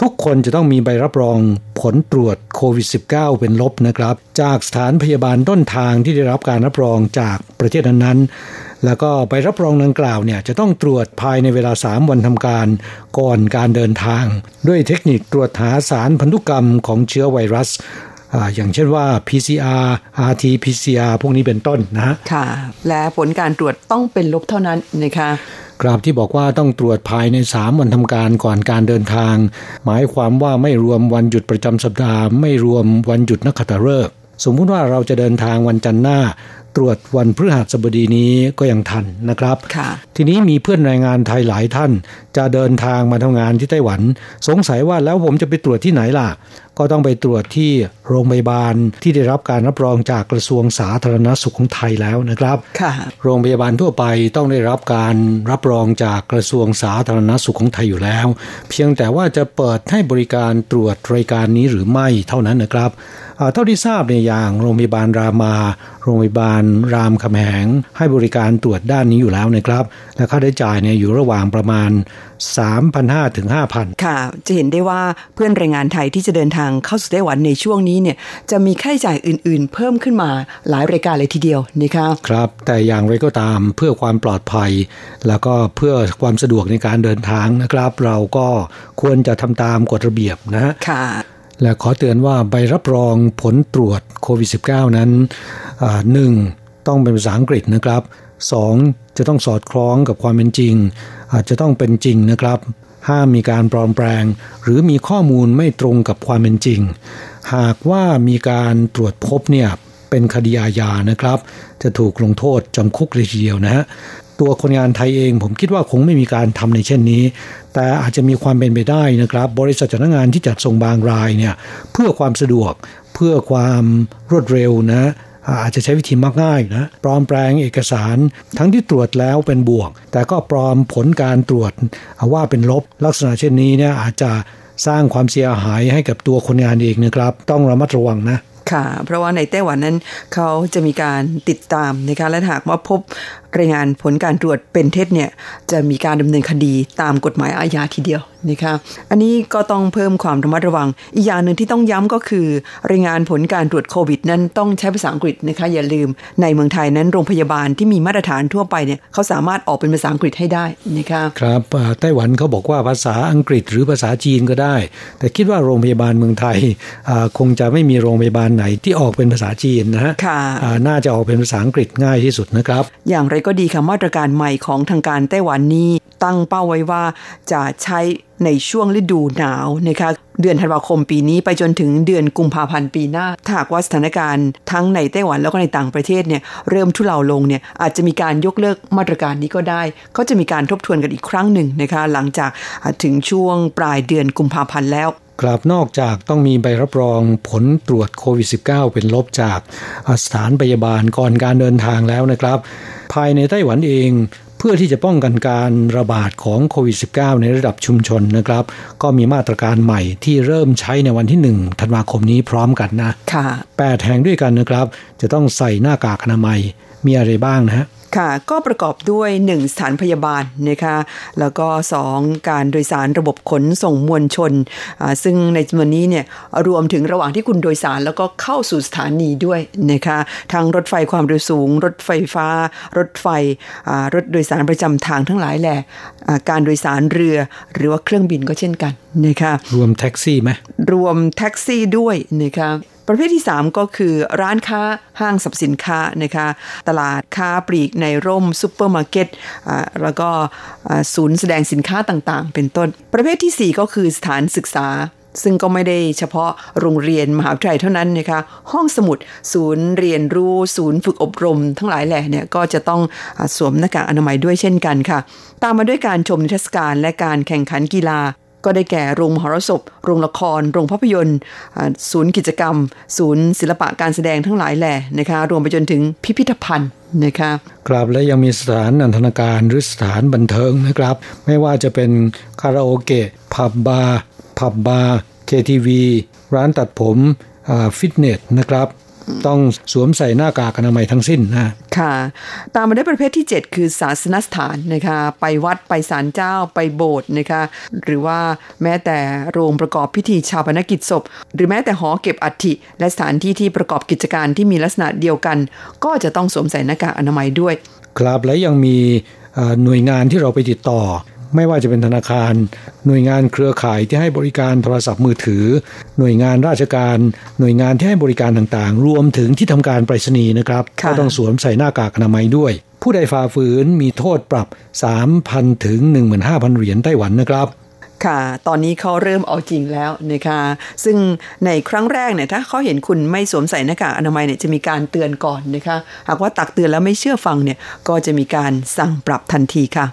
ทุกคนจะต้องมีใบรับรองผลตรวจโควิด -19 เป็นลบนะครับ จากสถานพยาบาลต้นทางที่ได้รับการรับรองจากประเทศนั้นๆ แล้วก็ใบรับรองดังกล่าวเนี่ยจะต้องตรวจภายในเวลา 3 วันทำการก่อนการเดินทาง ด้วยเทคนิคตรวจหาสารพันธุกรรมของเชื้อไวรัสอย่างเช่นว่า PCR RT-PCR พวกนี้เป็นต้นนะฮะค่ะ และผลการตรวจต้องเป็นลบเท่านั้นนะคะ กราบที่บอกว่าต้องตรวจภายใน 3 วันทำการก่อนการเดินทาง หมายความว่าไม่รวมวันหยุดประจำสัปดาห์ไม่รวมวันหยุดนักขัตฤกษ์สมมุติว่าเราจะเดินทางวันจันทร์หน้า ตรวจวันพฤหัสบดีนี้ก็ยังทันนะครับค่ะทีนี้มีเพื่อนแรงงานไทยหลายท่าน จะเดินทางมาทำงานที่ไต้หวัน สงสัยว่าแล้วผมจะไปตรวจที่ไหนล่ะ ก็ต้องไปตรวจที่โรงพยาบาลที่ได้รับการรับรองจากกระทรวงสาธารณสุขของไทยแล้วนะครับค่ะโรงพยาบาลทั่วไปต้องได้รับการรับรองจากกระทรวงสาธารณสุขของไทยอยู่แล้ว เพียงแต่ว่าจะเปิดให้บริการตรวจรายการนี้หรือไม่เท่านั้นนะครับอ่าเท่าที่ทราบในยอย่างโรงพยาบาลรามา โรงพยาบาลรามคำแหง ให้บริการตรวจด้านนี้อยู่แล้วนะครับ และค่าใช้จ่ายเนี่ยอยู่ระหว่างประมาณ 3,500ถึง5,000 ค่ะ จะเห็นได้ว่าเพื่อนแรงงานไทยที่จะเดินทางเข้าสู่ไต้หวันในช่วงนี้เนี่ยจะมีค่าใช้จ่ายอื่น ๆ เพิ่มขึ้นมาหลายรายการเลยทีเดียวนะคะครับ แต่อย่างไรก็ตามเพื่อความปลอดภัย แล้วก็เพื่อความสะดวกในการเดินทางนะครับ เราก็ควรจะทำตามกฎระเบียบนะฮะค่ะและขอเตือนว่าใบรับรองผลตรวจโควิด -19 นั้นอ่าหนึ่งต้องเป็นภาษาอังกฤษนะครับสองจะต้องสอดคล้องกับความเป็นจริง อาจจะต้องเป็นจริงนะครับ ห้ามมีการปลอมแปลง หรือมีข้อมูลไม่ตรงกับความเป็นจริง หากว่ามีการตรวจพบเนี่ยเป็นคดีอาญานะครับ จะถูกลงโทษจำคุกเลยทีเดียวนะฮะตัวคนงานไทยเองผมคิดว่าคงไม่มีการทำในเช่นนี้ แต่อาจจะมีความเป็นไปได้นะครับ บริษัทจ้างงานที่จัดส่งบางรายเนี่ยเพื่อความสะดวกเพื่อความรวดเร็วนะ อาจจะใช้วิธีมักง่ายนะปลอมแปลงเอกสารทั้งที่ตรวจแล้วเป็นบวก แต่ก็ปลอมผลการตรวจว่าเป็นลบลักษณะเช่นนี้เนี่ยอาจจะสร้างความเสียหายให้กับตัวคนงานเองนะครับ ต้องระมัดระวังนะค่ะ เพราะว่าในไต้หวันนั้นเขาจะมีการติดตามนะคะและหากว่าพบ รายงานผลการตรวจเป็นเท็จเนี่ยจะมีการดำเนินคดีตามกฎหมายอาญาทีเดียวนะคะอันนี้ก็ต้องเพิ่มความระมัดระวัง อีกอย่างหนึ่งที่ต้องย้ำก็คือ รายงานผลการตรวจโควิด นั้นต้องใช้ภาษาอังกฤษนะคะอย่าลืม ในเมืองไทยนั้นโรงพยาบาลที่มีมาตรฐานทั่วไปเนี่ยเขาสามารถออกเป็นภาษาอังกฤษให้ได้นะคะครับไต้หวันเขาบอกว่าภาษาอังกฤษหรือภาษาจีนก็ได้ แต่คิดว่าโรงพยาบาลเมืองไทยคงจะไม่มีโรงพยาบาลไหนที่ออกเป็นภาษาจีนนะฮะน่าจะออกเป็นภาษาอังกฤษง่ายที่สุดนะครับ อย่างไรก็ดีค่ะมาตรการใหม่ของทางการไต้หวันนี้ตั้งเป้าไว้ว่าจะใช้ในช่วงฤดูหนาวนะคะเดือนธันวาคมปีนี้ไปจนถึงเดือนกุมภาพันธ์ปีหน้าถ้าหากว่าสถานการณ์ทั้งในไต้หวันแล้วก็ในต่างประเทศเนี่ยเริ่มทุเลาลงเนี่ยอาจจะมีการยกเลิกมาตรการนี้ก็ได้เขาจะมีการทบทวนกันอีกครั้งหนึ่งนะคะหลังจากถึงช่วงปลายเดือนกุมภาพันธ์แล้ว กราบนอกจากต้องมีใบรับรองผลตรวจโควิด -19 เป็นลบจากสถานพยาบาลก่อนการเดินทางแล้วนะครับ ภายในไต้หวันเองเพื่อที่จะป้องกันการระบาดของโควิด -19 ในระดับชุมชนนะครับ ก็มีมาตรการใหม่ที่เริ่มใช้ในวันที่ 1 ธันวาคมนี้พร้อมกันนะ ค่ะแปดแห่งด้วยกันนะครับ จะต้องใส่หน้ากากอนามัยมีอะไรบ้างนะฮะ ค่ะก็ประกอบด้วย 1 สถานพยาบาลนะคะแล้วก็ 2 การโดยสารระบบขนส่งมวลชน ซึ่งในจำนวนนี้เนี่ยรวมถึงระหว่างที่คุณโดยสารแล้วก็เข้าสู่สถานีด้วยนะคะทั้งรถไฟความเร็วสูง รถไฟฟ้า รถไฟรถโดยสารประจำทางทั้งหลายแหละการโดยสารเรือหรือว่าเครื่องบินก็เช่นกันนะคะรวมแท็กซี่ไหมรวมแท็กซี่ด้วยนะคะ ประเภทที่ 3 ก็คือร้านค้าห้างสรรพสินค้านะคะตลาดค้าปลีกในร่มซูเปอร์มาร์เก็ตแล้วก็ศูนย์แสดงสินค้าต่างๆ เป็นต้น ประเภทที่ 4 ก็คือสถานศึกษาซึ่งก็ไม่ได้เฉพาะโรงเรียนมหาวิทยาลัยเท่านั้นนะคะ ห้องสมุด ศูนย์เรียนรู้ ศูนย์ฝึกอบรม ทั้งหลายแหล่เนี่ยก็จะต้องสวมหน้ากากอนามัยด้วยเช่นกันค่ะ ตามมาด้วยการชมนิทรรศการและการแข่งขันกีฬา ก็ได้แก่โรงมหรสพ โรงละคร โรงภาพยนตร์ ศูนย์กิจกรรม ศูนย์ศิลปะการแสดงทั้งหลายแหล่นะคะ รวมไปจนถึงพิพิธภัณฑ์นะคะกราบและยังมีสถานนันทนาการหรือสถานบันเทิงนะครับ ไม่ว่าจะเป็นคาราโอเกะ ผับบาร์ ผับบาร์ เคทีวี ร้านตัดผมฟิตเนสนะครับ ต้องสวมใส่หน้ากากอนามัยทั้งสิ้นนะค่ะ ตามมาด้วยประเภทที่ 7 คือศาสนสถานนะคะ ไปวัดไปศาลเจ้าไปโบสถ์นะคะ หรือว่าแม้แต่โรงประกอบพิธีชาปนกิจศพ หรือแม้แต่หอเก็บอัฐิและสถานที่ที่ประกอบกิจการที่มีลักษณะเดียวกัน ก็จะต้องสวมใส่หน้ากากอนามัยด้วย ครับและยังมีหน่วยงานที่เราไปติดต่อ ไม่ว่าจะเป็นธนาคาร หน่วยงานเครือข่ายที่ให้บริการโทรศัพท์มือถือ หน่วยงานราชการ หน่วยงานที่ให้บริการต่างๆ รวมถึงที่ทำการไปรษณีย์นะครับก็ต้องสวมใส่หน้ากากอนามัยด้วย ผู้ใดฝ่าฝืนมีโทษปรับ 3,000 ถึง 15,000 เหรียญไต้หวันนะครับค่ะ ตอนนี้เขาเริ่มเอาจริงแล้วนะคะซึ่งในครั้งแรกเนี่ยถ้าเขาเห็นคุณไม่สวมใส่หน้ากากอนามัยเนี่ยจะมีการเตือนก่อนนะคะ หากว่าตักเตือนแล้วไม่เชื่อฟังเนี่ยก็จะมีการสั่งปรับทันทีค่ะ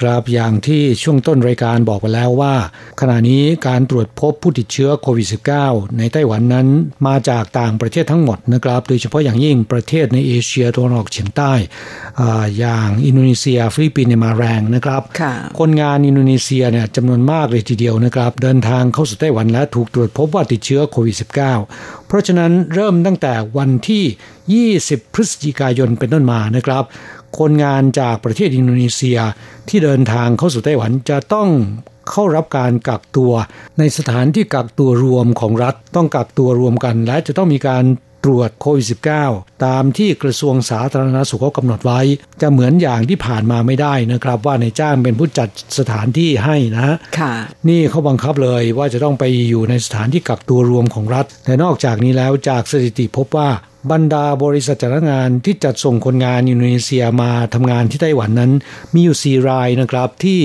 ครับอย่างที่ช่วงต้นรายการบอกไปแล้วว่า ขณะนี้การตรวจพบผู้ติดเชื้อโควิด -19 ในไต้หวันนั้นมาจากต่างประเทศทั้งหมดนะครับ โดยเฉพาะอย่างยิ่งประเทศในเอเชียตะวันออกเฉียงใต้อย่างอินโดนีเซียฟิลิปปินส์มาแรงนะครับคนงานอินโดนีเซียเนี่ยจำนวนมากเลยทีเดียวนะครับ เดินทางเข้าสู่ไต้หวันและถูกตรวจพบว่าติดเชื้อโควิด -19 เพราะฉะนั้นเริ่มตั้งแต่วันที่ 20 พฤศจิกายนเป็นต้นมานะครับ คนงานจากประเทศอินโดนีเซียที่เดินทางเข้าสู่ไต้หวันจะต้องเข้ารับการกักตัว ในสถานที่กักตัวรวมของรัฐต้องกักตัวรวมกัน และจะต้องมีการตรวจโควิด -19 ตามที่กระทรวงสาธารณสุขเขากำหนดไว้ จะเหมือนอย่างที่ผ่านมาไม่ได้นะครับ ว่าในจ้างเป็นผู้จัดสถานที่ให้นะค่ะนี่เขาบังคับเลยว่าจะต้องไปอยู่ในสถานที่กักตัวรวมของรัฐ แต่นอกจากนี้แล้วจากสถิติพบว่า บรรดาบริษัทจ้างงานที่จัดส่งคนงานอินโดนีเซียมาทำงานที่ไต้หวันนั้น มีอยู่ 4 รายนะครับ ที่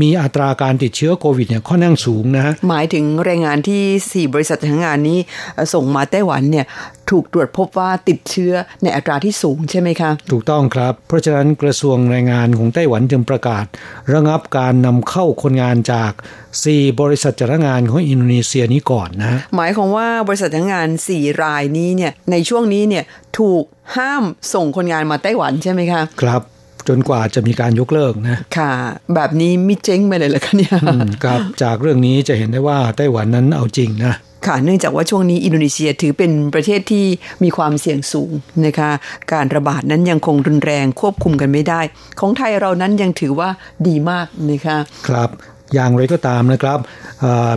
มีอัตราการติดเชื้อโควิดเนี่ยค่อนข้างสูงนะหมายถึงแรงงานที่ 4 บริษัทจ้างงานนี้ส่งมาไต้หวันเนี่ยถูกตรวจพบว่าติดเชื้อในอัตราที่สูงใช่ไหมคะ ถูกต้องครับ เพราะฉะนั้นกระทรวงแรงงานของไต้หวันจึงประกาศ ระงับการนำเข้าคนงานจาก 4 บริษัทจ้างงานของอินโดนีเซียนี้ก่อนนะ หมายความว่าบริษัทจ้างงาน 4 รายนี้เนี่ยในช่วงนี้เนี่ยถูกห้ามส่งคนงานมาไต้หวันใช่ไหมคะ ครับจนกว่าจะมีการยกเลิกนะ ค่ะ แบบนี้มิเจ๊งไปเลยเหรอคะเนี่ยครับ จากเรื่องนี้จะเห็นได้ว่าไต้หวันนั้นเอาจริงนะ ค่ะ เนื่องจากว่าช่วงนี้อินโดนีเซียถือเป็นประเทศที่มีความเสี่ยงสูงนะคะ การระบาดนั้นยังคงรุนแรงควบคุมกันไม่ได้ ของไทยเรานั้นยังถือว่าดีมากนะคะ ครับอย่างไรก็ตามนะครับ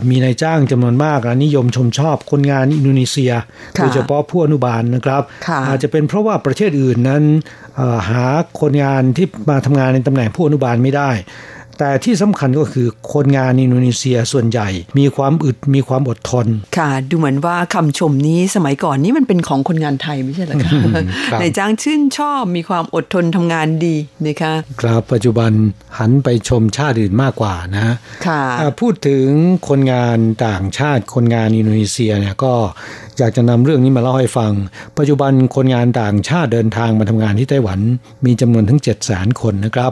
มีนายจ้างจำนวนมากนิยมชมชอบคนงานอินโดนีเซียโดยเฉพาะผู้อนุบาลนะครับ อาจจะเป็นเพราะว่าประเทศอื่นนั้นหาคนงานที่มาทำงานในตำแหน่งผู้อนุบาลไม่ได้ แต่ที่สำคัญก็คือคนงานอินโดนีเซียส่วนใหญ่ มีความอึดมีความอดทน ค่ะ ดูเหมือนว่าคำชมนี้สมัยก่อนนี้มันเป็นของคนงานไทยไม่ใช่หรอคะในจ้างชื่นชอบมีความอดทนทำงานดีนะคะครับปัจจุบันหันไปชมชาติอื่นมากกว่านะค่ะพูดถึงคนงานต่างชาติคนงานอินโดนีเซียเนี่ยก็ อยากจะนำเรื่องนี้มาเล่าให้ฟัง ปัจจุบันคนงานต่างชาติเดินทางมาทำงานที่ไต้หวันมีจำนวนถึง7 0 0 0 0คนนะครับ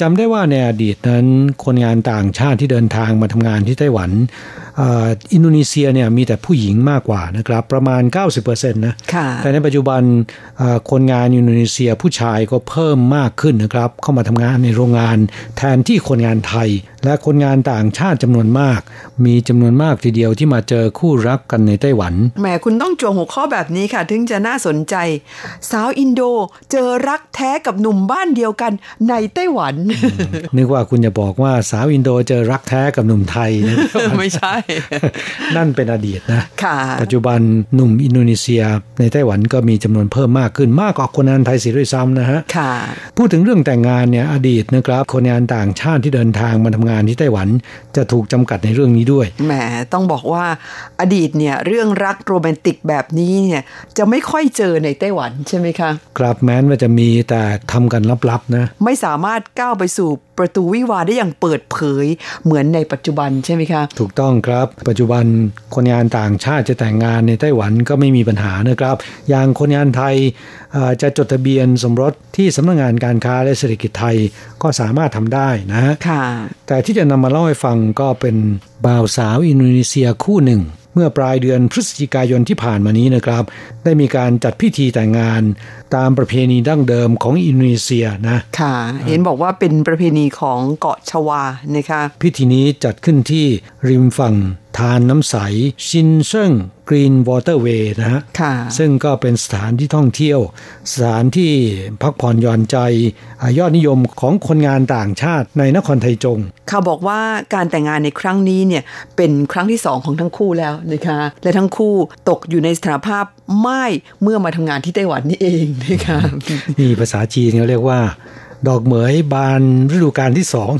จำได้ว่าในอดีตนั้นคนงานต่างชาติที่เดินทางมาทำงานที่ไต้หวันอินโดนีเซียเนี่ยมีแต่ผู้หญิงมากกว่านะครับประมาณ 90%นะแต่ในปัจจุบันคนงานอินโดนีเซียผู้ชายก็เพิ่มมากขึ้นนะครับ เข้ามาทำงานในโรงงานแทนที่คนงานไทย และคนงานต่างชาติจำนวนมาก มีจำนวนมากทีเดียวที่มาเจอคู่รักกันในไต้หวันแหมคุณต้องจั่วหัวข้อแบบนี้ค่ะ ถึงจะน่าสนใจ สาวอินโดเจอรักแท้กับหนุ่มบ้านเดียวกันในไต้หวันนึกว่าคุณจะบอกว่าสาวอินโดเจอรักแท้กับหนุ่มไทยนะไม่ใช่นั่นเป็นอดีตนะค่ะปัจจุบันหนุ่มอินโดนีเซียในไต้หวันก็มีจำนวนเพิ่มมากขึ้นมากกว่าคนงานไทยเสียด้วยซ้ำนะฮะค่ะพูดถึงเรื่องแต่งงานเนี่ยอดีตนะครับคนงานต่างชาติที่เดินทางมาทำงานที่ไต้หวันจะถูกจำกัดในเรื่องนี้ด้วยแหมต้องบอกว่าอดีตเนี่ยเรื่องรักโรแมนติกแบบนี้เนี่ยจะไม่ค่อยเจอในไต้หวันใช่ไหมคะ ครับแม้นว่าจะมีแต่ทำกันลับๆนะ ไม่สามารถก้าวไปสู่ ประตูวิวาได้อย่างเปิดเผยเหมือนในปัจจุบันใช่ไหมคะถูกต้องครับ ปัจจุบันคนงานต่างชาติจะแต่งงานในไต้หวันก็ไม่มีปัญหานะครับ อย่างคนงานไทยจะจดทะเบียนสมรสที่สำนักงงานการค้าและเศรษฐกิจไทยก็สามารถทำได้นะค่ะแต่ที่จะนำมาเล่าให้ฟังก็เป็นบ่าวสาวอินโดนีเซียคู่หนึ่ง เมื่อปลายเดือนพฤศจิกายนที่ผ่านมานี้นะครับ ได้มีการจัดพิธีแต่งงานตามประเพณีดั้งเดิมของอินโดนีเซียนะ ค่ะ เห็นบอกว่าเป็นประเพณีของเกาะชวานะคะ พิธีนี้จัดขึ้นที่ริมฝั่ง ทานน้ำใสชินเซิงกรีนวอเตอร์เวย์นะฮะซึ่งก็เป็นสถานที่ท่องเที่ยว สถานที่พักผ่อนหย่อนใจ ยอดนิยมของคนงานต่างชาติในนครไทจงเขาบอกว่าการแต่งงานในครั้งนี้เนี่ยเป็นครั้งที่สองของทั้งคู่แล้วนะคะและทั้งคู่ตกอยู่ในสถานภาพไม่เมื่อมาทำงานที่ไต้หวันนี่เองนะคะนี่ภาษาจีนเขาเรียกว่า ดอกเหมยบานฤดูกาลที่สอง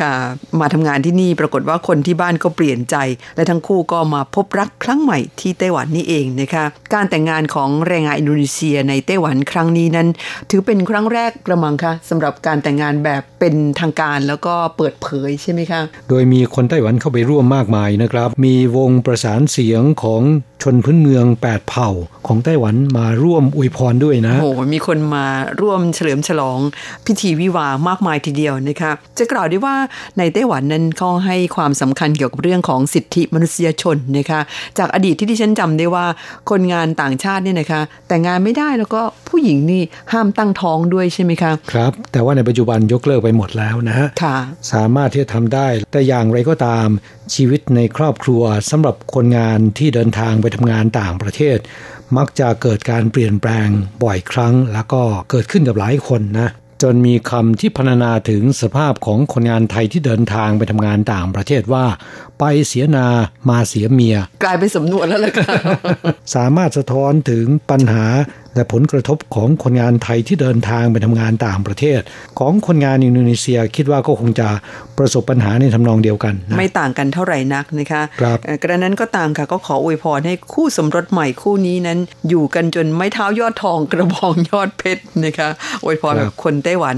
ค่ะ มาทำงานที่นี่ปรากฏว่าคนที่บ้านก็เปลี่ยนใจ และทั้งคู่ก็มาพบรักครั้งใหม่ที่ไต้หวันนี่เองนะคะการแต่งงานของแรงงานอินโดนีเซียในไต้หวันครั้งนี้นั้น ถือเป็นครั้งแรกกระมังคะสำหรับการแต่งงานแบบเป็นทางการแล้วก็เปิดเผยใช่ไหมคะ โดยมีคนไต้หวันเข้าไปร่วมมากมายนะครับ มีวงประสานเสียงของ ชนพื้นเมือง 8 เผ่าของไต้หวันมาร่วมอวยพรด้วยนะ โอ้มีคนมาร่วมเฉลิมฉลองพิธีวิวามากมายทีเดียวนะคะ จะกล่าวได้ว่าในไต้หวันนั้นเขาให้ความสำคัญเกี่ยวกับเรื่องของสิทธิมนุษยชนนะคะ จากอดีตที่ที่ฉันจำได้ว่าคนงานต่างชาติเนี่ยนะคะ แต่งงานไม่ได้แล้วก็ผู้หญิงนี่ห้ามตั้งท้องด้วยใช่ไหมคะครับ แต่ว่าในปัจจุบันยกเลิกไปหมดแล้วนะฮะค่ะสามารถที่จะทำได้แต่อย่างไรก็ตามชีวิตในครอบครัวสำหรับคนงานที่เดินทางไปทำงานต่างประเทศ มักจะเกิดการเปลี่ยนแปลงบ่อยครั้ง แล้วก็เกิดขึ้นกับหลายคนนะจนมีคำที่พรรณนาถึงสภาพของคนงานไทยที่เดินทางไปทำงานต่างประเทศว่า ไปเสียนามาเสียเมีย กลายเป็นสำนวนแล้วล่ะค่ะสามารถสะท้อนถึงปัญหา และผลกระทบของคนงานไทยที่เดินทางไปทำงานต่างประเทศ ของคนงานอินโดนีเซียคิดว่าก็คงจะประสบปัญหาในทำนองเดียวกันนะไม่ต่างกันเท่าไหร่นักนะคะครับเอ่อกระนั้นก็ตามค่ะก็ขออวยพรให้คู่สมรสใหม่คู่นี้นั้น อยู่กันจนไม่เท้ายอดทองกระบองยอดเพชรนะคะอวยพรแบบคนไต้หวัน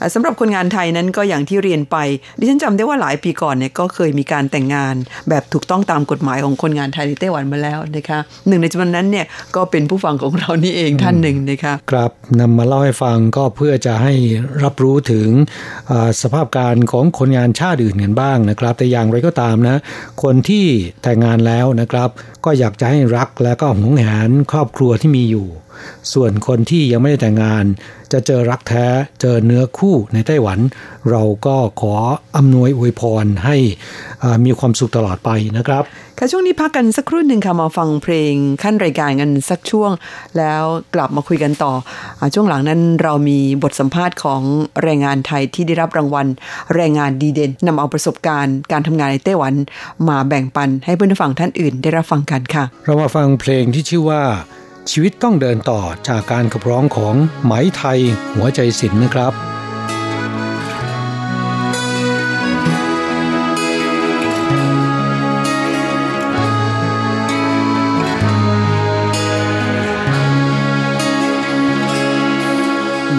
อ่าสำหรับคนงานไทยนั้นก็อย่างที่เรียนไป ดิฉันจำได้ว่าหลายปีก่อนเนี่ยก็เคยมีการแต่งงาน แบบถูกต้องตามกฎหมายของคนงานไทยในไต้หวันมาแล้วนะคะหนึ่งในจำนวนนั้นเนี่ยก็เป็นผู้ฟังของเรานี่เองท่านหนึ่งนะคะครับนำมาเล่าให้ฟังก็เพื่อจะให้รับรู้ถึงสภาพการของคนงานชาติอื่นกันบ้างนะครับ แต่อย่างไรก็ตามนะ คนที่แต่งงานแล้วนะครับ ก็อยากจะให้รักและก็หวงแหนครอบครัวที่มีอยู่ ส่วนคนที่ยังไม่ได้แต่งงาน จะเจอรักแท้เจอเนื้อคู่ในไต้หวัน เราก็ขออำนวยอวยพรให้มีความสุขตลอดไปนะครับ ค่ะช่วงนี้พักกันสักครู่หนึ่งค่ะมาฟังเพลงขั้นรายการกันสักช่วง แล้วกลับมาคุยกันต่ออช่วงหลังนั้นเรามีบทสัมภาษณ์ของแรงงานไทยที่ได้รับรางวัล แรงงานดีเด่นนำเอาประสบการณ์ การทำงานในไต้หวัน มาแบ่งปันให้เพื่อนผู้ฟังท่านอื่น ได้รับฟังกันค่ะ เรามาฟังเพลงที่ชื่อว่า ชีวิตต้องเดินต่อจากการขับร้องของไหมไทยหัวใจศิลป์นะครับ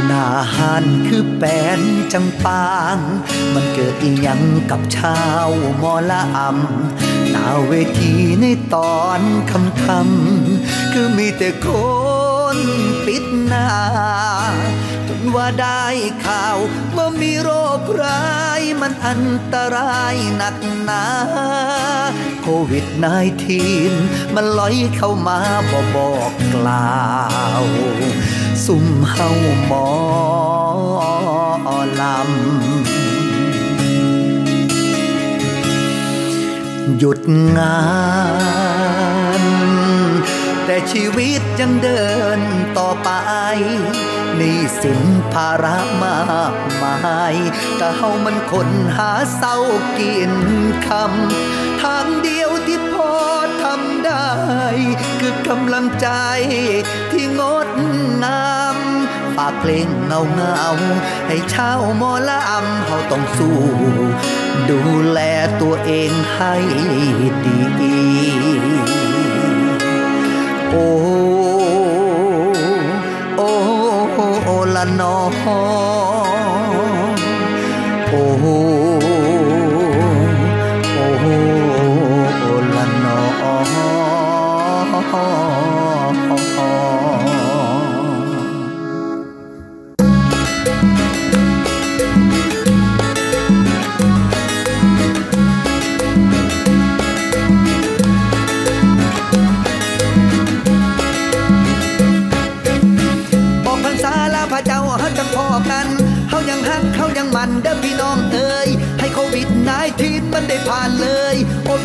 นาหันคือแปนจังปาง มันเกิดอีหยังกับชาวมอละอำหน้าเวทีในตอนคำคำ คือมีแต่คนปิดหน้า จนว่าได้ข่าวว่ามีโรคร้ายมันอันตรายหนักหนาโควิด -19 มันลอยเข้ามาบ่บอกกล่าว ซุ่มเฮาหมอลำหยุดงาน ชีวิตยังเดินต่อไปหนี่สินภาระมากมายแต่เฮามันคนหาเศร้ากินคำทางเดียวที่พอทำได้ คือกำลังใจที่งดงามฝากเพลงเงาเงาให้ชาวหมอละอำเฮาต้องสู้ ดูแลตัวเองให้ดี โอ้โอ้โอ้ละนอโอ้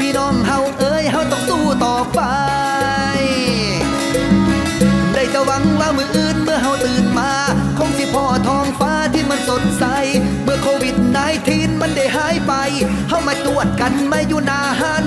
พี่น้องเฮาเอ้ยเฮาต้องสู้ต่อไป ได้จะหวังว่ามืออื่นเมื่อเฮาตื่นมา คงสิพ่อทองฟ้าที่มันสดใส เมื่อโควิดไนทีนมันได้หายไป เฮามาตรวจกันมาอยู่หนาหาน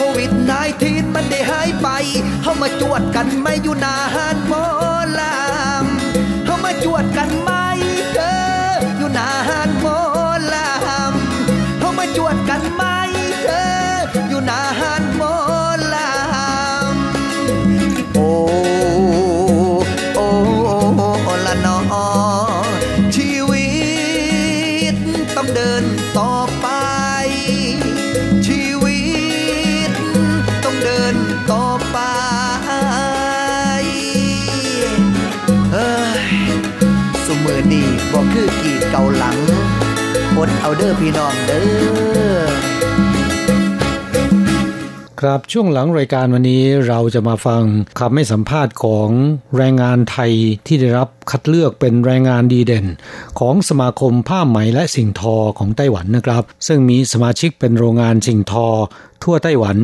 โควิดทีนมันได้หายไป เข้ามาจวดกันไม่อยู่นาน เอาเด้อพี่น้องเด้อครับช่วงหลังรายการวันนี้เราจะมาฟังคำให้สัมภาษณ์ของแรงงานไทยที่ได้รับคัดเลือกเป็นแรงงานดีเด่น ของสมาคมผ้าไหมและสิ่งทอของไต้หวันนะครับ ซึ่งมีสมาชิกเป็นโรงงานสิ่งทอ ทั่วไต้หวัน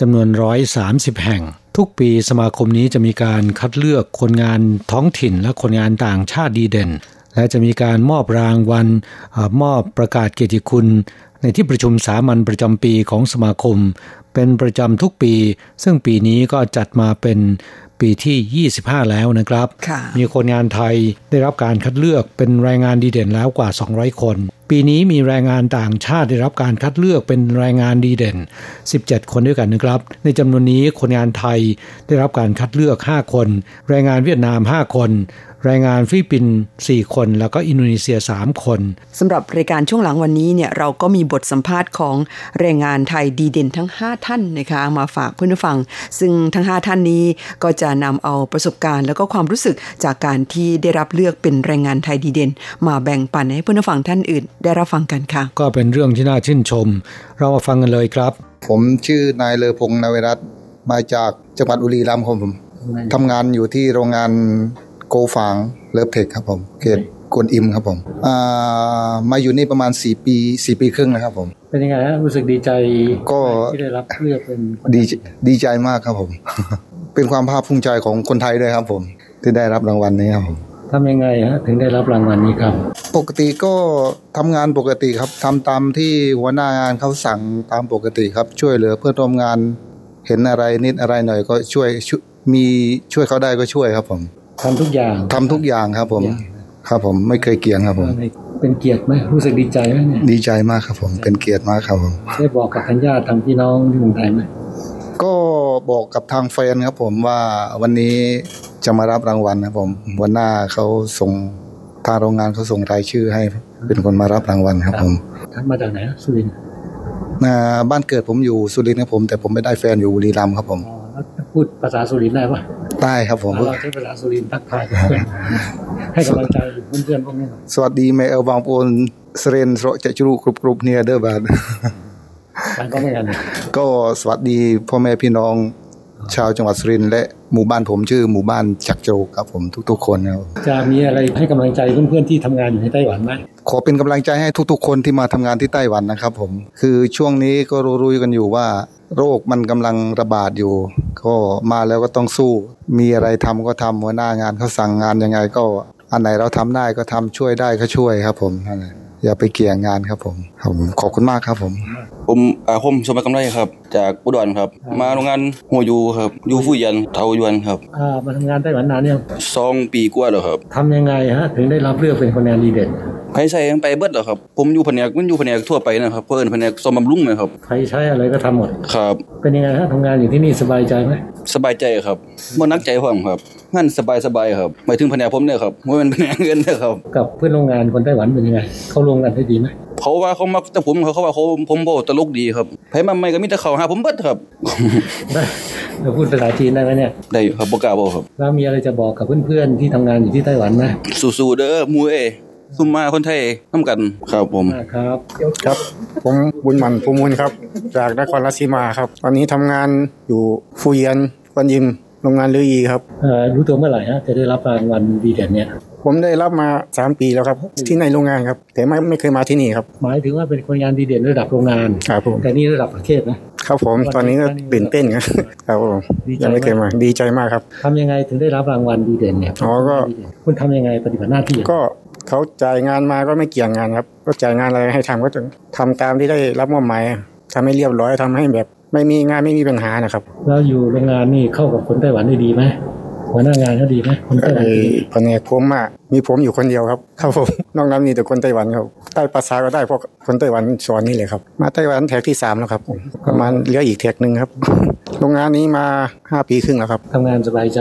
จำนวน130แห่ง ทุกปีสมาคมนี้จะมีการคัดเลือกคนงานท้องถิ่นและคนงานต่างชาติดีเด่น และจะมีการมอบรางวัลเออมอบประกาศเกียรติคุณ ในที่ประชุมสามัญประจำปีของสมาคม เป็นประจำทุกปี ซึ่งปีนี้ก็จัดมาเป็นปีที่ 25 แล้วนะครับ มีคนงานไทยได้รับการคัดเลือกเป็นแรงงานดีเด่นแล้วกว่า 200 คน ปีนี้มีแรงงานต่างชาติได้รับการคัดเลือกเป็นแรงงานดีเด่น 17 คนด้วยกันนะครับ ในจำนวนนี้คนงานไทยได้รับการคัดเลือก 5 คน แรงงานเวียดนาม 5 คน แรงงานฟิลิปปินส์4คน แล้วก็อินโดนีเซีย 3 คนสำหรับรายการช่วงหลังวันนี้เนี่ยเราก็มีบทสัมภาษณ์ของแรงงานไทยดีเด่นทั้ง 5 ท่านนะคะมาฝากเพื่อนผู้ฟัง ซึ่งทั้ง 5 ท่านนี้ก็จะนำเอาประสบการณ์แล้วก็ความรู้สึกจากการที่ได้รับเลือกเป็นแรงงานไทยดีเด่น มาแบ่งปันให้เพื่อนผู้ฟังท่านอื่น ได้รับฟังกันค่ะ ก็เป็นเรื่องที่น่าชื่นชม เรามาฟังกันเลยครับ ผมชื่อนายเลอพงษ์นเวรัตน์มาจากจังหวัดอุรีรัมย์ครับผมทำงานอยู่ที่โรงงานโกฟางเลิฟเทคครับผมเขตกวนอิมครับผมอ่ามาอยู่นี่ประมาณ 4 ปี 4 ปีครึ่งนะครับผม เป็นยังไงฮะรู้สึกดีใจก็ที่ได้รับเลือกเป็นดีดีใจมากครับผม เป็นความภาคภูมิใจของคนไทยด้วยครับผม ที่ได้รับรางวัลนี้ครับผมทำยังไงฮะถึงได้รับรางวัลนี้ครับ ปกติก็ทำงานปกติครับทำตามที่หัวหน้างานเขาสั่งตามปกติครับ ช่วยเหลือเพื่อนร่วมงานเห็นอะไรนิดอะไรหน่อยก็ช่วยช่วยมีช่วยเขาได้ก็ช่วยครับผม ทำทุกอย่างทำทุกอย่างครับผม ครับผมไม่เคยเกียงครับผม เป็นเกียรติไหมรู้สึกดีใจไหมเนี่ยดีใจมากครับผม เป็นเกียรติมากครับผม ได้บอกกับทางญาติทางพี่น้องที่เมืองไทยไหมก็บอกกับทางแฟนครับผมว่าวันนี้จะมารับรางวัลนะครับผม วันหน้าเขาส่งทางโรงงานเขาส่งรายชื่อให้ เป็นคนมารับรางวัลครับผมท่านมาจากไหนฮะสุรินทร์อ่าบ้านเกิดผมอยู่สุรินทร์ครับผม แต่ผมไม่ได้แฟนอยู่บุรีรัมย์ครับผมแล้วพูดภาษาสุรินทร์ได้ปะ ใต้ครับผมเราใช้ภาษาสุรินทร์ทักทายให้กำลังใจเพื่อนๆพวกนี้สวัสดีแม่เอวบางโอนสเรนโรจะจรูกรุบกรุบเนี่ยเด้อบาดก็ไม่กันก็สวัสดีพ่อแม่พี่น้องชาวจังหวัดสุรินทร์และหมู่บ้านผมชื่อหมู่บ้านจักโจครับผมทุก ๆ คนครับจะมีอะไรให้กำลังใจเพื่อนๆที่ทำงานอยู่ในไต้หวันไหมขอเป็นกำลังใจให้ทุก ๆ คนที่มาทำงานที่ไต้หวันนะครับ ผม คือช่วงนี้ก็รู้ๆกันอยู่ว่า โรคมันกำลังระบาดอยู่ ก็มาแล้วก็ต้องสู้ มีอะไรทำก็ทำหัวหน้างานเขาสั่งงานยังไงก็อันไหนเราทำได้ก็ทำช่วยได้ก็ช่วยครับผมนั่นแหละ อย่าไปเกี่ยงงานครับผมครับผมขอบคุณมากครับผม ผมอาคมสมบัติกำไรครับ จากอุดรครับ มาโรงงานหัวยูครับยูฟูยันเทายวนครับอ่ามาทำงานไต้หวันนานยังสองปีกว่าแล้วครับทำยังไงฮะถึงได้รับเลือกเป็นคนงานดีเด่นไผใส่ยังไปเบิดแล้วครับผมอยู่แผนกมันอยู่แผนกทั่วไปนะครับเพิ่นแผนกสมบำรุงนะครับใครใช้อะไรก็ทำหมดครับ เป็นยังไงฮะทำงานอยู่ที่นี่สบายใจไหมสบายใจครับบ่นักใจพร้อมครับ งานสบายสบายๆครับหมายถึงแผนกผมเนี่ยครับบ่แม่นแผนกเงินเด้อครับกับเพื่อนโรงงานคนไต้หวันเป็นยังไงเขารวมกันได้ดีไหมเขาว่าเขามักแต่ผมเขาเขาว่าเขาผมบ่ตลกดีครับไผมาใหม่ก็มีแต่เขาหาผมเบิดครับได้เราพูดภาษาจีนได้ไหมเนี่ยได้อยู่ครับบ่กล้าบอกครับแล้วมีอะไรจะบอกกับเพื่อนๆที่ทำงานอยู่ที่ไต้หวันไหมสู้ๆเด้อหมู่เอ้ยซุมมาคนไทยนํกันครับผมครับครับ ผมบุญหมันภูมูลครับ จากนครราชสีมาครับ ตอนนี้ทำงานอยู่ฟูเยียนกวนยิม โรงงานลืออีครับเอ่อรู้ตัวเมื่อไหร่ฮะจะได้รับรางวัลดีเด่นเนี่ยผมได้รับมา 3 ปีแล้วครับ ที่ในโรงงานครับ แต่ไม่ไม่เคยมาที่นี่ครับ หมายถึงว่าเป็นคนงานดีเด่นระดับโรงงานครับผมแต่นี่ระดับประเทศนะครับผมตอนนี้ก็ตื่นเต้นครับครับผมดีใจยังไม่เคยมาดีใจมากครับทำยังไงถึงได้รับรางวัลดีเด่นเนี่ยอ๋อก็คุณทำยังไงปฏิบัติหน้าที่ก็เขาจ่ายงานมาก็ไม่เกี่ยงงานครับ ก็จ่ายงานอะไรให้ทำก็จะทำตามที่ได้รับมอบหมายทำให้เรียบร้อยทำให้แบบ ไม่มีงานไม่มีปัญหานะครับ แล้วอยู่โรงงานนี่เข้ากับคนไต้หวันได้ดีไหมหัวหน้างานเขาดีไหมคนไต้หวันไอ้แผนกผมอะมีผมอยู่คนเดียวครับครับผมนอกนั้นมีแต่คนไต้หวันครับใต้ภาษาก็ได้เพราะคนไต้หวันสอนนี่เลยครับ มาไต้หวันแท็กที่สามแล้วครับผมประมาณเหลืออีกแท็กหนึ่งครับโรงงานนี้มาห้าปีครึ่งแล้วครับทำงานสบายใจ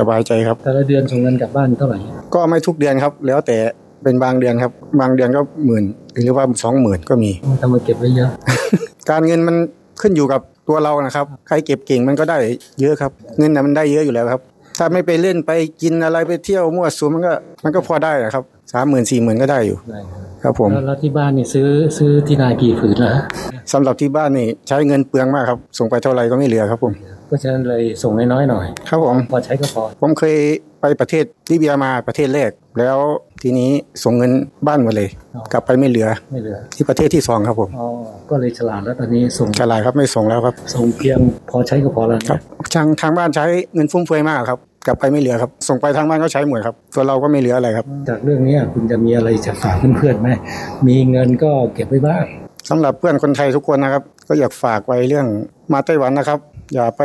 สบายใจครับแต่ละเดือนส่งเงินกลับบ้านเท่าไหร่ก็ไม่ทุกเดือนครับ แล้วแต่เป็นบางเดือนครับ บางเดือนก็หมื่นหรือว่าสองหมื่นก็มีทำมาเก็บไว้เยอะการเงินมัน ขึ้นอยู่กับตัวเรานะครับ ใครเก็บเก่งมันก็ได้เยอะครับ เงินน่ะมันได้เยอะอยู่แล้วครับ ถ้าไม่ไปเล่นไปกินอะไรไปเที่ยวมั่วสุมมันก็มันก็พอได้อะครับสามหมื่นสี่หมื่นก็ได้อยู่ ครับผมแล้วที่บ้านนี่ซื้อซื้อที่นากี่ผืนแล้วสำหรับที่บ้านนี่ใช้เงินเปลืองมากครับ ส่งไปเท่าไหร่ก็ไม่เหลือครับผมเพราะฉะนั้นเลยส่งน้อยๆหน่อย ครับผมพอใช้ก็พอ ผมเคย ไปประเทศลิเบียมาประเทศแรก แล้วทีนี้ส่งเงินบ้านหมดเลย กลับไปไม่เหลือไม่เหลือ ที่ประเทศที่สองครับผมอ๋อก็เลยฉลาดแล้วตอนนี้ส่งฉลาดครับไม่ส่งแล้วครับ ส่งเพียงพอใช้ก็พอแล้วครับทางทางบ้านใช้เงินฟุ่มเฟือยมากครับกลับไปไม่เหลือครับ ส่งไปทางบ้านก็ใช้หมดครับตัวเราก็ไม่เหลืออะไรครับ จากเรื่องนี้คุณจะมีอะไรจะฝากเพื่อนๆไหมมีเงินก็เก็บไว้บ้างสำหรับเพื่อนคนไทยทุกคนนะครับ ก็อยากฝากไว้เรื่องมาไต้หวันนะครับ อย่าไป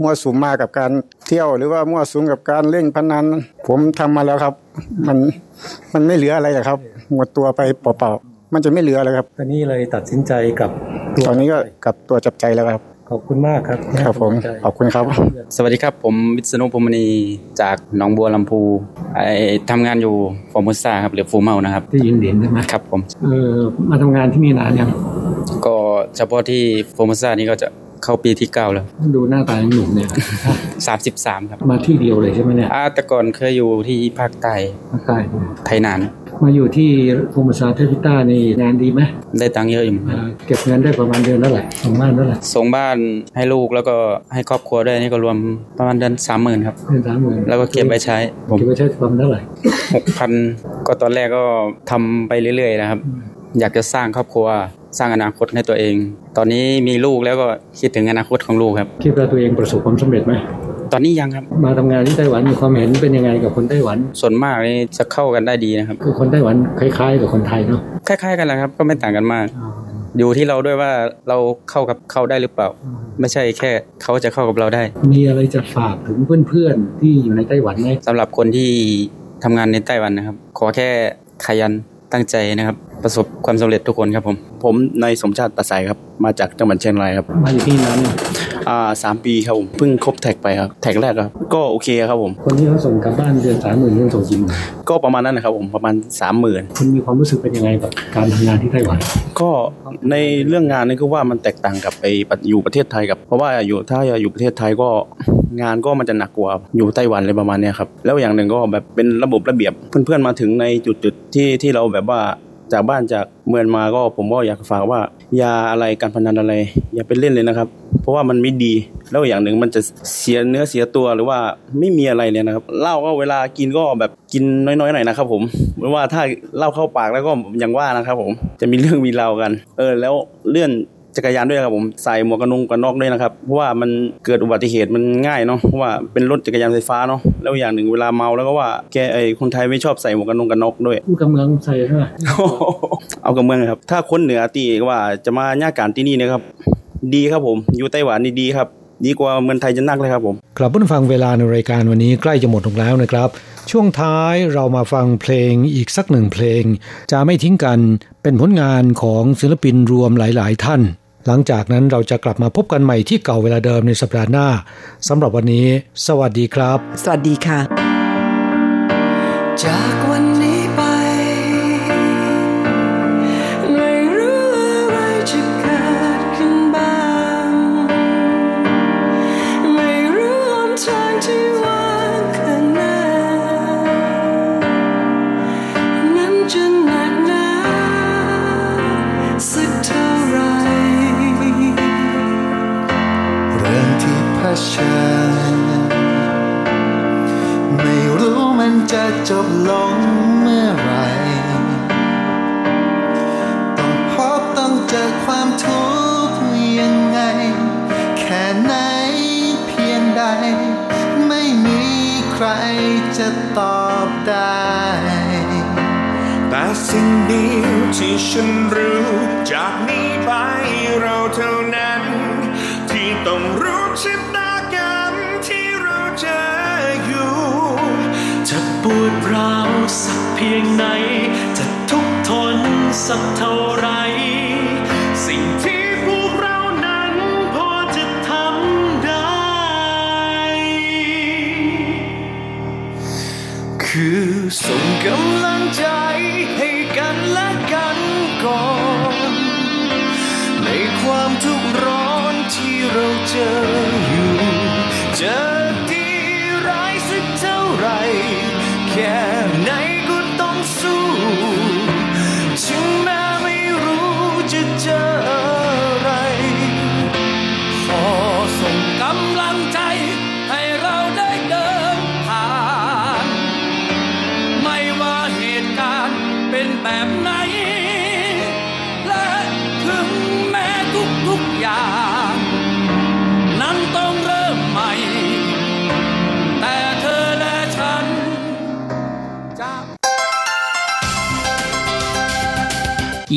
มั่วสุมมากับการเที่ยวหรือว่ามั่วสุมกับการเล่นพนันผมทำมาแล้วครับ มันมันไม่เหลืออะไรหรอกครับ หมดตัวไปเปล่าๆมันจะไม่เหลืออะไรครับตอนนี้เลยตัดสินใจกับตอนนี้ก็กลับตัวกลับใจแล้วครับขอบคุณมากครับครับผมขอบคุณครับ สวัสดีครับ ผมวิษณุพรหมณีจากหนองบัวลำภูไอทำงานอยู่ Formosa ครับหรือฟูเมานะครับที่ยิงเด่นใช่ไหมครับผมเออมาทำงานที่นี่นานยังก็เฉพาะที่ Formosa นี่ก็จะ เข้าปีที่เก้าแล้ว ดูหน้าตายังหนุ่มเนี่ยสามสิบสามครับ มาที่เดียวเลยใช่ไหมเนี่ยอ่าแต่ก่อนเคยอยู่ที่ภาคใต้ภาคใต้ไทยนานมาอยู่ที่โรงพยาบาลเทพิต้านี่งานดีไหมได้ตังค์เยอะอยู่เหมือนกันเอ่อเก็บเงินได้ประมาณเดือนละไหร่ส่งบ้านเท่าไหร่ส่งบ้านให้ลูกแล้วก็ให้ครอบครัวด้วยนี่ก็รวมประมาณเดือนสามหมื่นครับเดือนสามหมื่นแล้วก็เก็บไว้ใช้ผมเก็บไว้ใช้ประมาณเท่าไหร่หกพันก็ตอนแรกก็ทำไปเรื่อยๆนะครับ อยากจะสร้างครอบครัว สร้างอนาคตให้ตัวเอง ตอนนี้มีลูกแล้วก็คิดถึงอนาคตของลูกครับคิดว่าตัวเองประสบความสำเร็จไหมตอนนี้ยังครับ มาทำงานที่ไต้หวันมีความเห็นเป็นยังไงกับคนไต้หวัน ส่วนมากนี่จะเข้ากันได้ดีนะครับ คือคนไต้หวันคล้าย ๆ กับคนไทยเนาะคล้าย ๆ กันแหละครับ ก็ไม่ต่างกันมาก อยู่ที่เราด้วยว่าเราเข้ากับเขาได้หรือเปล่า ไม่ใช่แค่เขาจะเข้ากับเราได้ มีอะไรจะฝากถึงเพื่อนๆที่อยู่ในไต้หวันไหมสำหรับคนที่ทำงานในไต้หวันนะครับ ขอแค่ขยัน ตั้งใจนะครับ ประสบความสำเร็จทุกคนครับผม ผมนายสมชาติตาใสครับ มาจากจังหวัดเชียงรายครับมาอยู่ที่นั้น อ่าสามปีครับผมเพิ่งครบแท็กไปครับแท็กแรกครับก็โอเคครับผมคนที่เขาส่งกลับบ้านเดือนสามหมื่นเดือนส่งกี่หมื่นก็ประมาณนั้นนะครับผมประมาณสามหมื่นคุณมีความรู้สึกเป็นยังไงกับการทำงานที่ไต้หวันก็ในเรื่องงานนี่ก็ว่ามันแตกต่างกับไปอยู่ประเทศไทยกับ เพราะว่าอยู่ถ้าอยู่ประเทศไทยก็งานก็มันจะหนักกว่าอยู่ไต้หวันเลยประมาณเนี้ยครับแล้วอย่างหนึ่งก็แบบเป็นระบบระเบียบเพื่อนๆมาถึงในจุดๆที่ที่เราแบบว่าจากบ้านจากเมืองมาก็ผมก็อยากฝากว่าอ ย่าอะไรการพนันอะไร อย่าไปเล่นเลยนะครับ เพราะว่ามันไม่ดีแล้วอย่างหนึ่งมันจะเสียเนื้อเสียตัวหรือว่าไม่มีอะไรเลยนะครับเหล้าก็เวลากินก็แบบกินน้อยๆหน่อยนะครับ ผมเพราะว่าถ้าเหล้าเข้าปากแล้วก็อย่างว่านะครับ ผมจะมีเรื่องมีราวกัน เออ แล้วเลื่อน จักรยานด้วยครับผมใส่หมวกกันน็อกกันน็อกด้วยนะครับเพราะว่ามันเกิดอุบัติเหตุมันง่ายเนาะเพราะว่าเป็นรถจักรยานไฟฟ้าเนาะแล้วอย่างหนึ่งเวลาเมาแล้วก็ว่าแกไอคนไทยไม่ชอบใส่หมวกกันน็อกกันน็อกด้วยผู้กำเมืองใส่ใช่ไหมเอากับเมืองครับ ถ้าคนเหนือตีว่าจะมาญาการที่นี่นะครับดีครับผมอยู่ไต้หวันนี่ดีครับ ดีกว่าเมืองไทยจะนักเลยครับผมครับผู้ฟังเวลาในรายการวันนี้ใกล้จะหมดลงแล้วนะครับ ช่วงท้ายเรามาฟังเพลงอีกสักหนึ่งเพลง จะไม่ทิ้งกันเป็นผลงานของศิลปินรวมหลาย ๆ ท่าน หลังจากนั้นเราจะกลับมาพบกันใหม่ที่เก่าเวลาเดิมในสัปดาห์หน้าสำหรับวันนี้ สวัสดีครับ สวัสดีค่ะ จากวัน จะจบลงเมื่อไรต้องพบต้องเจอความทุกข์ยังไง แค่ไหนเพียงใด ไม่มีใครจะตอบได้ แต่สิ่งเดียวที่ฉันรู้จากนี้ไป เพียงไหน จะทุกทนสักเท่าไร สิ่งที่พวกเรานั้นพอจะทำได้ คือส่งกำลังใจให้กันและกันก่อน ในความทุกข์ร้อนที่เราเจอ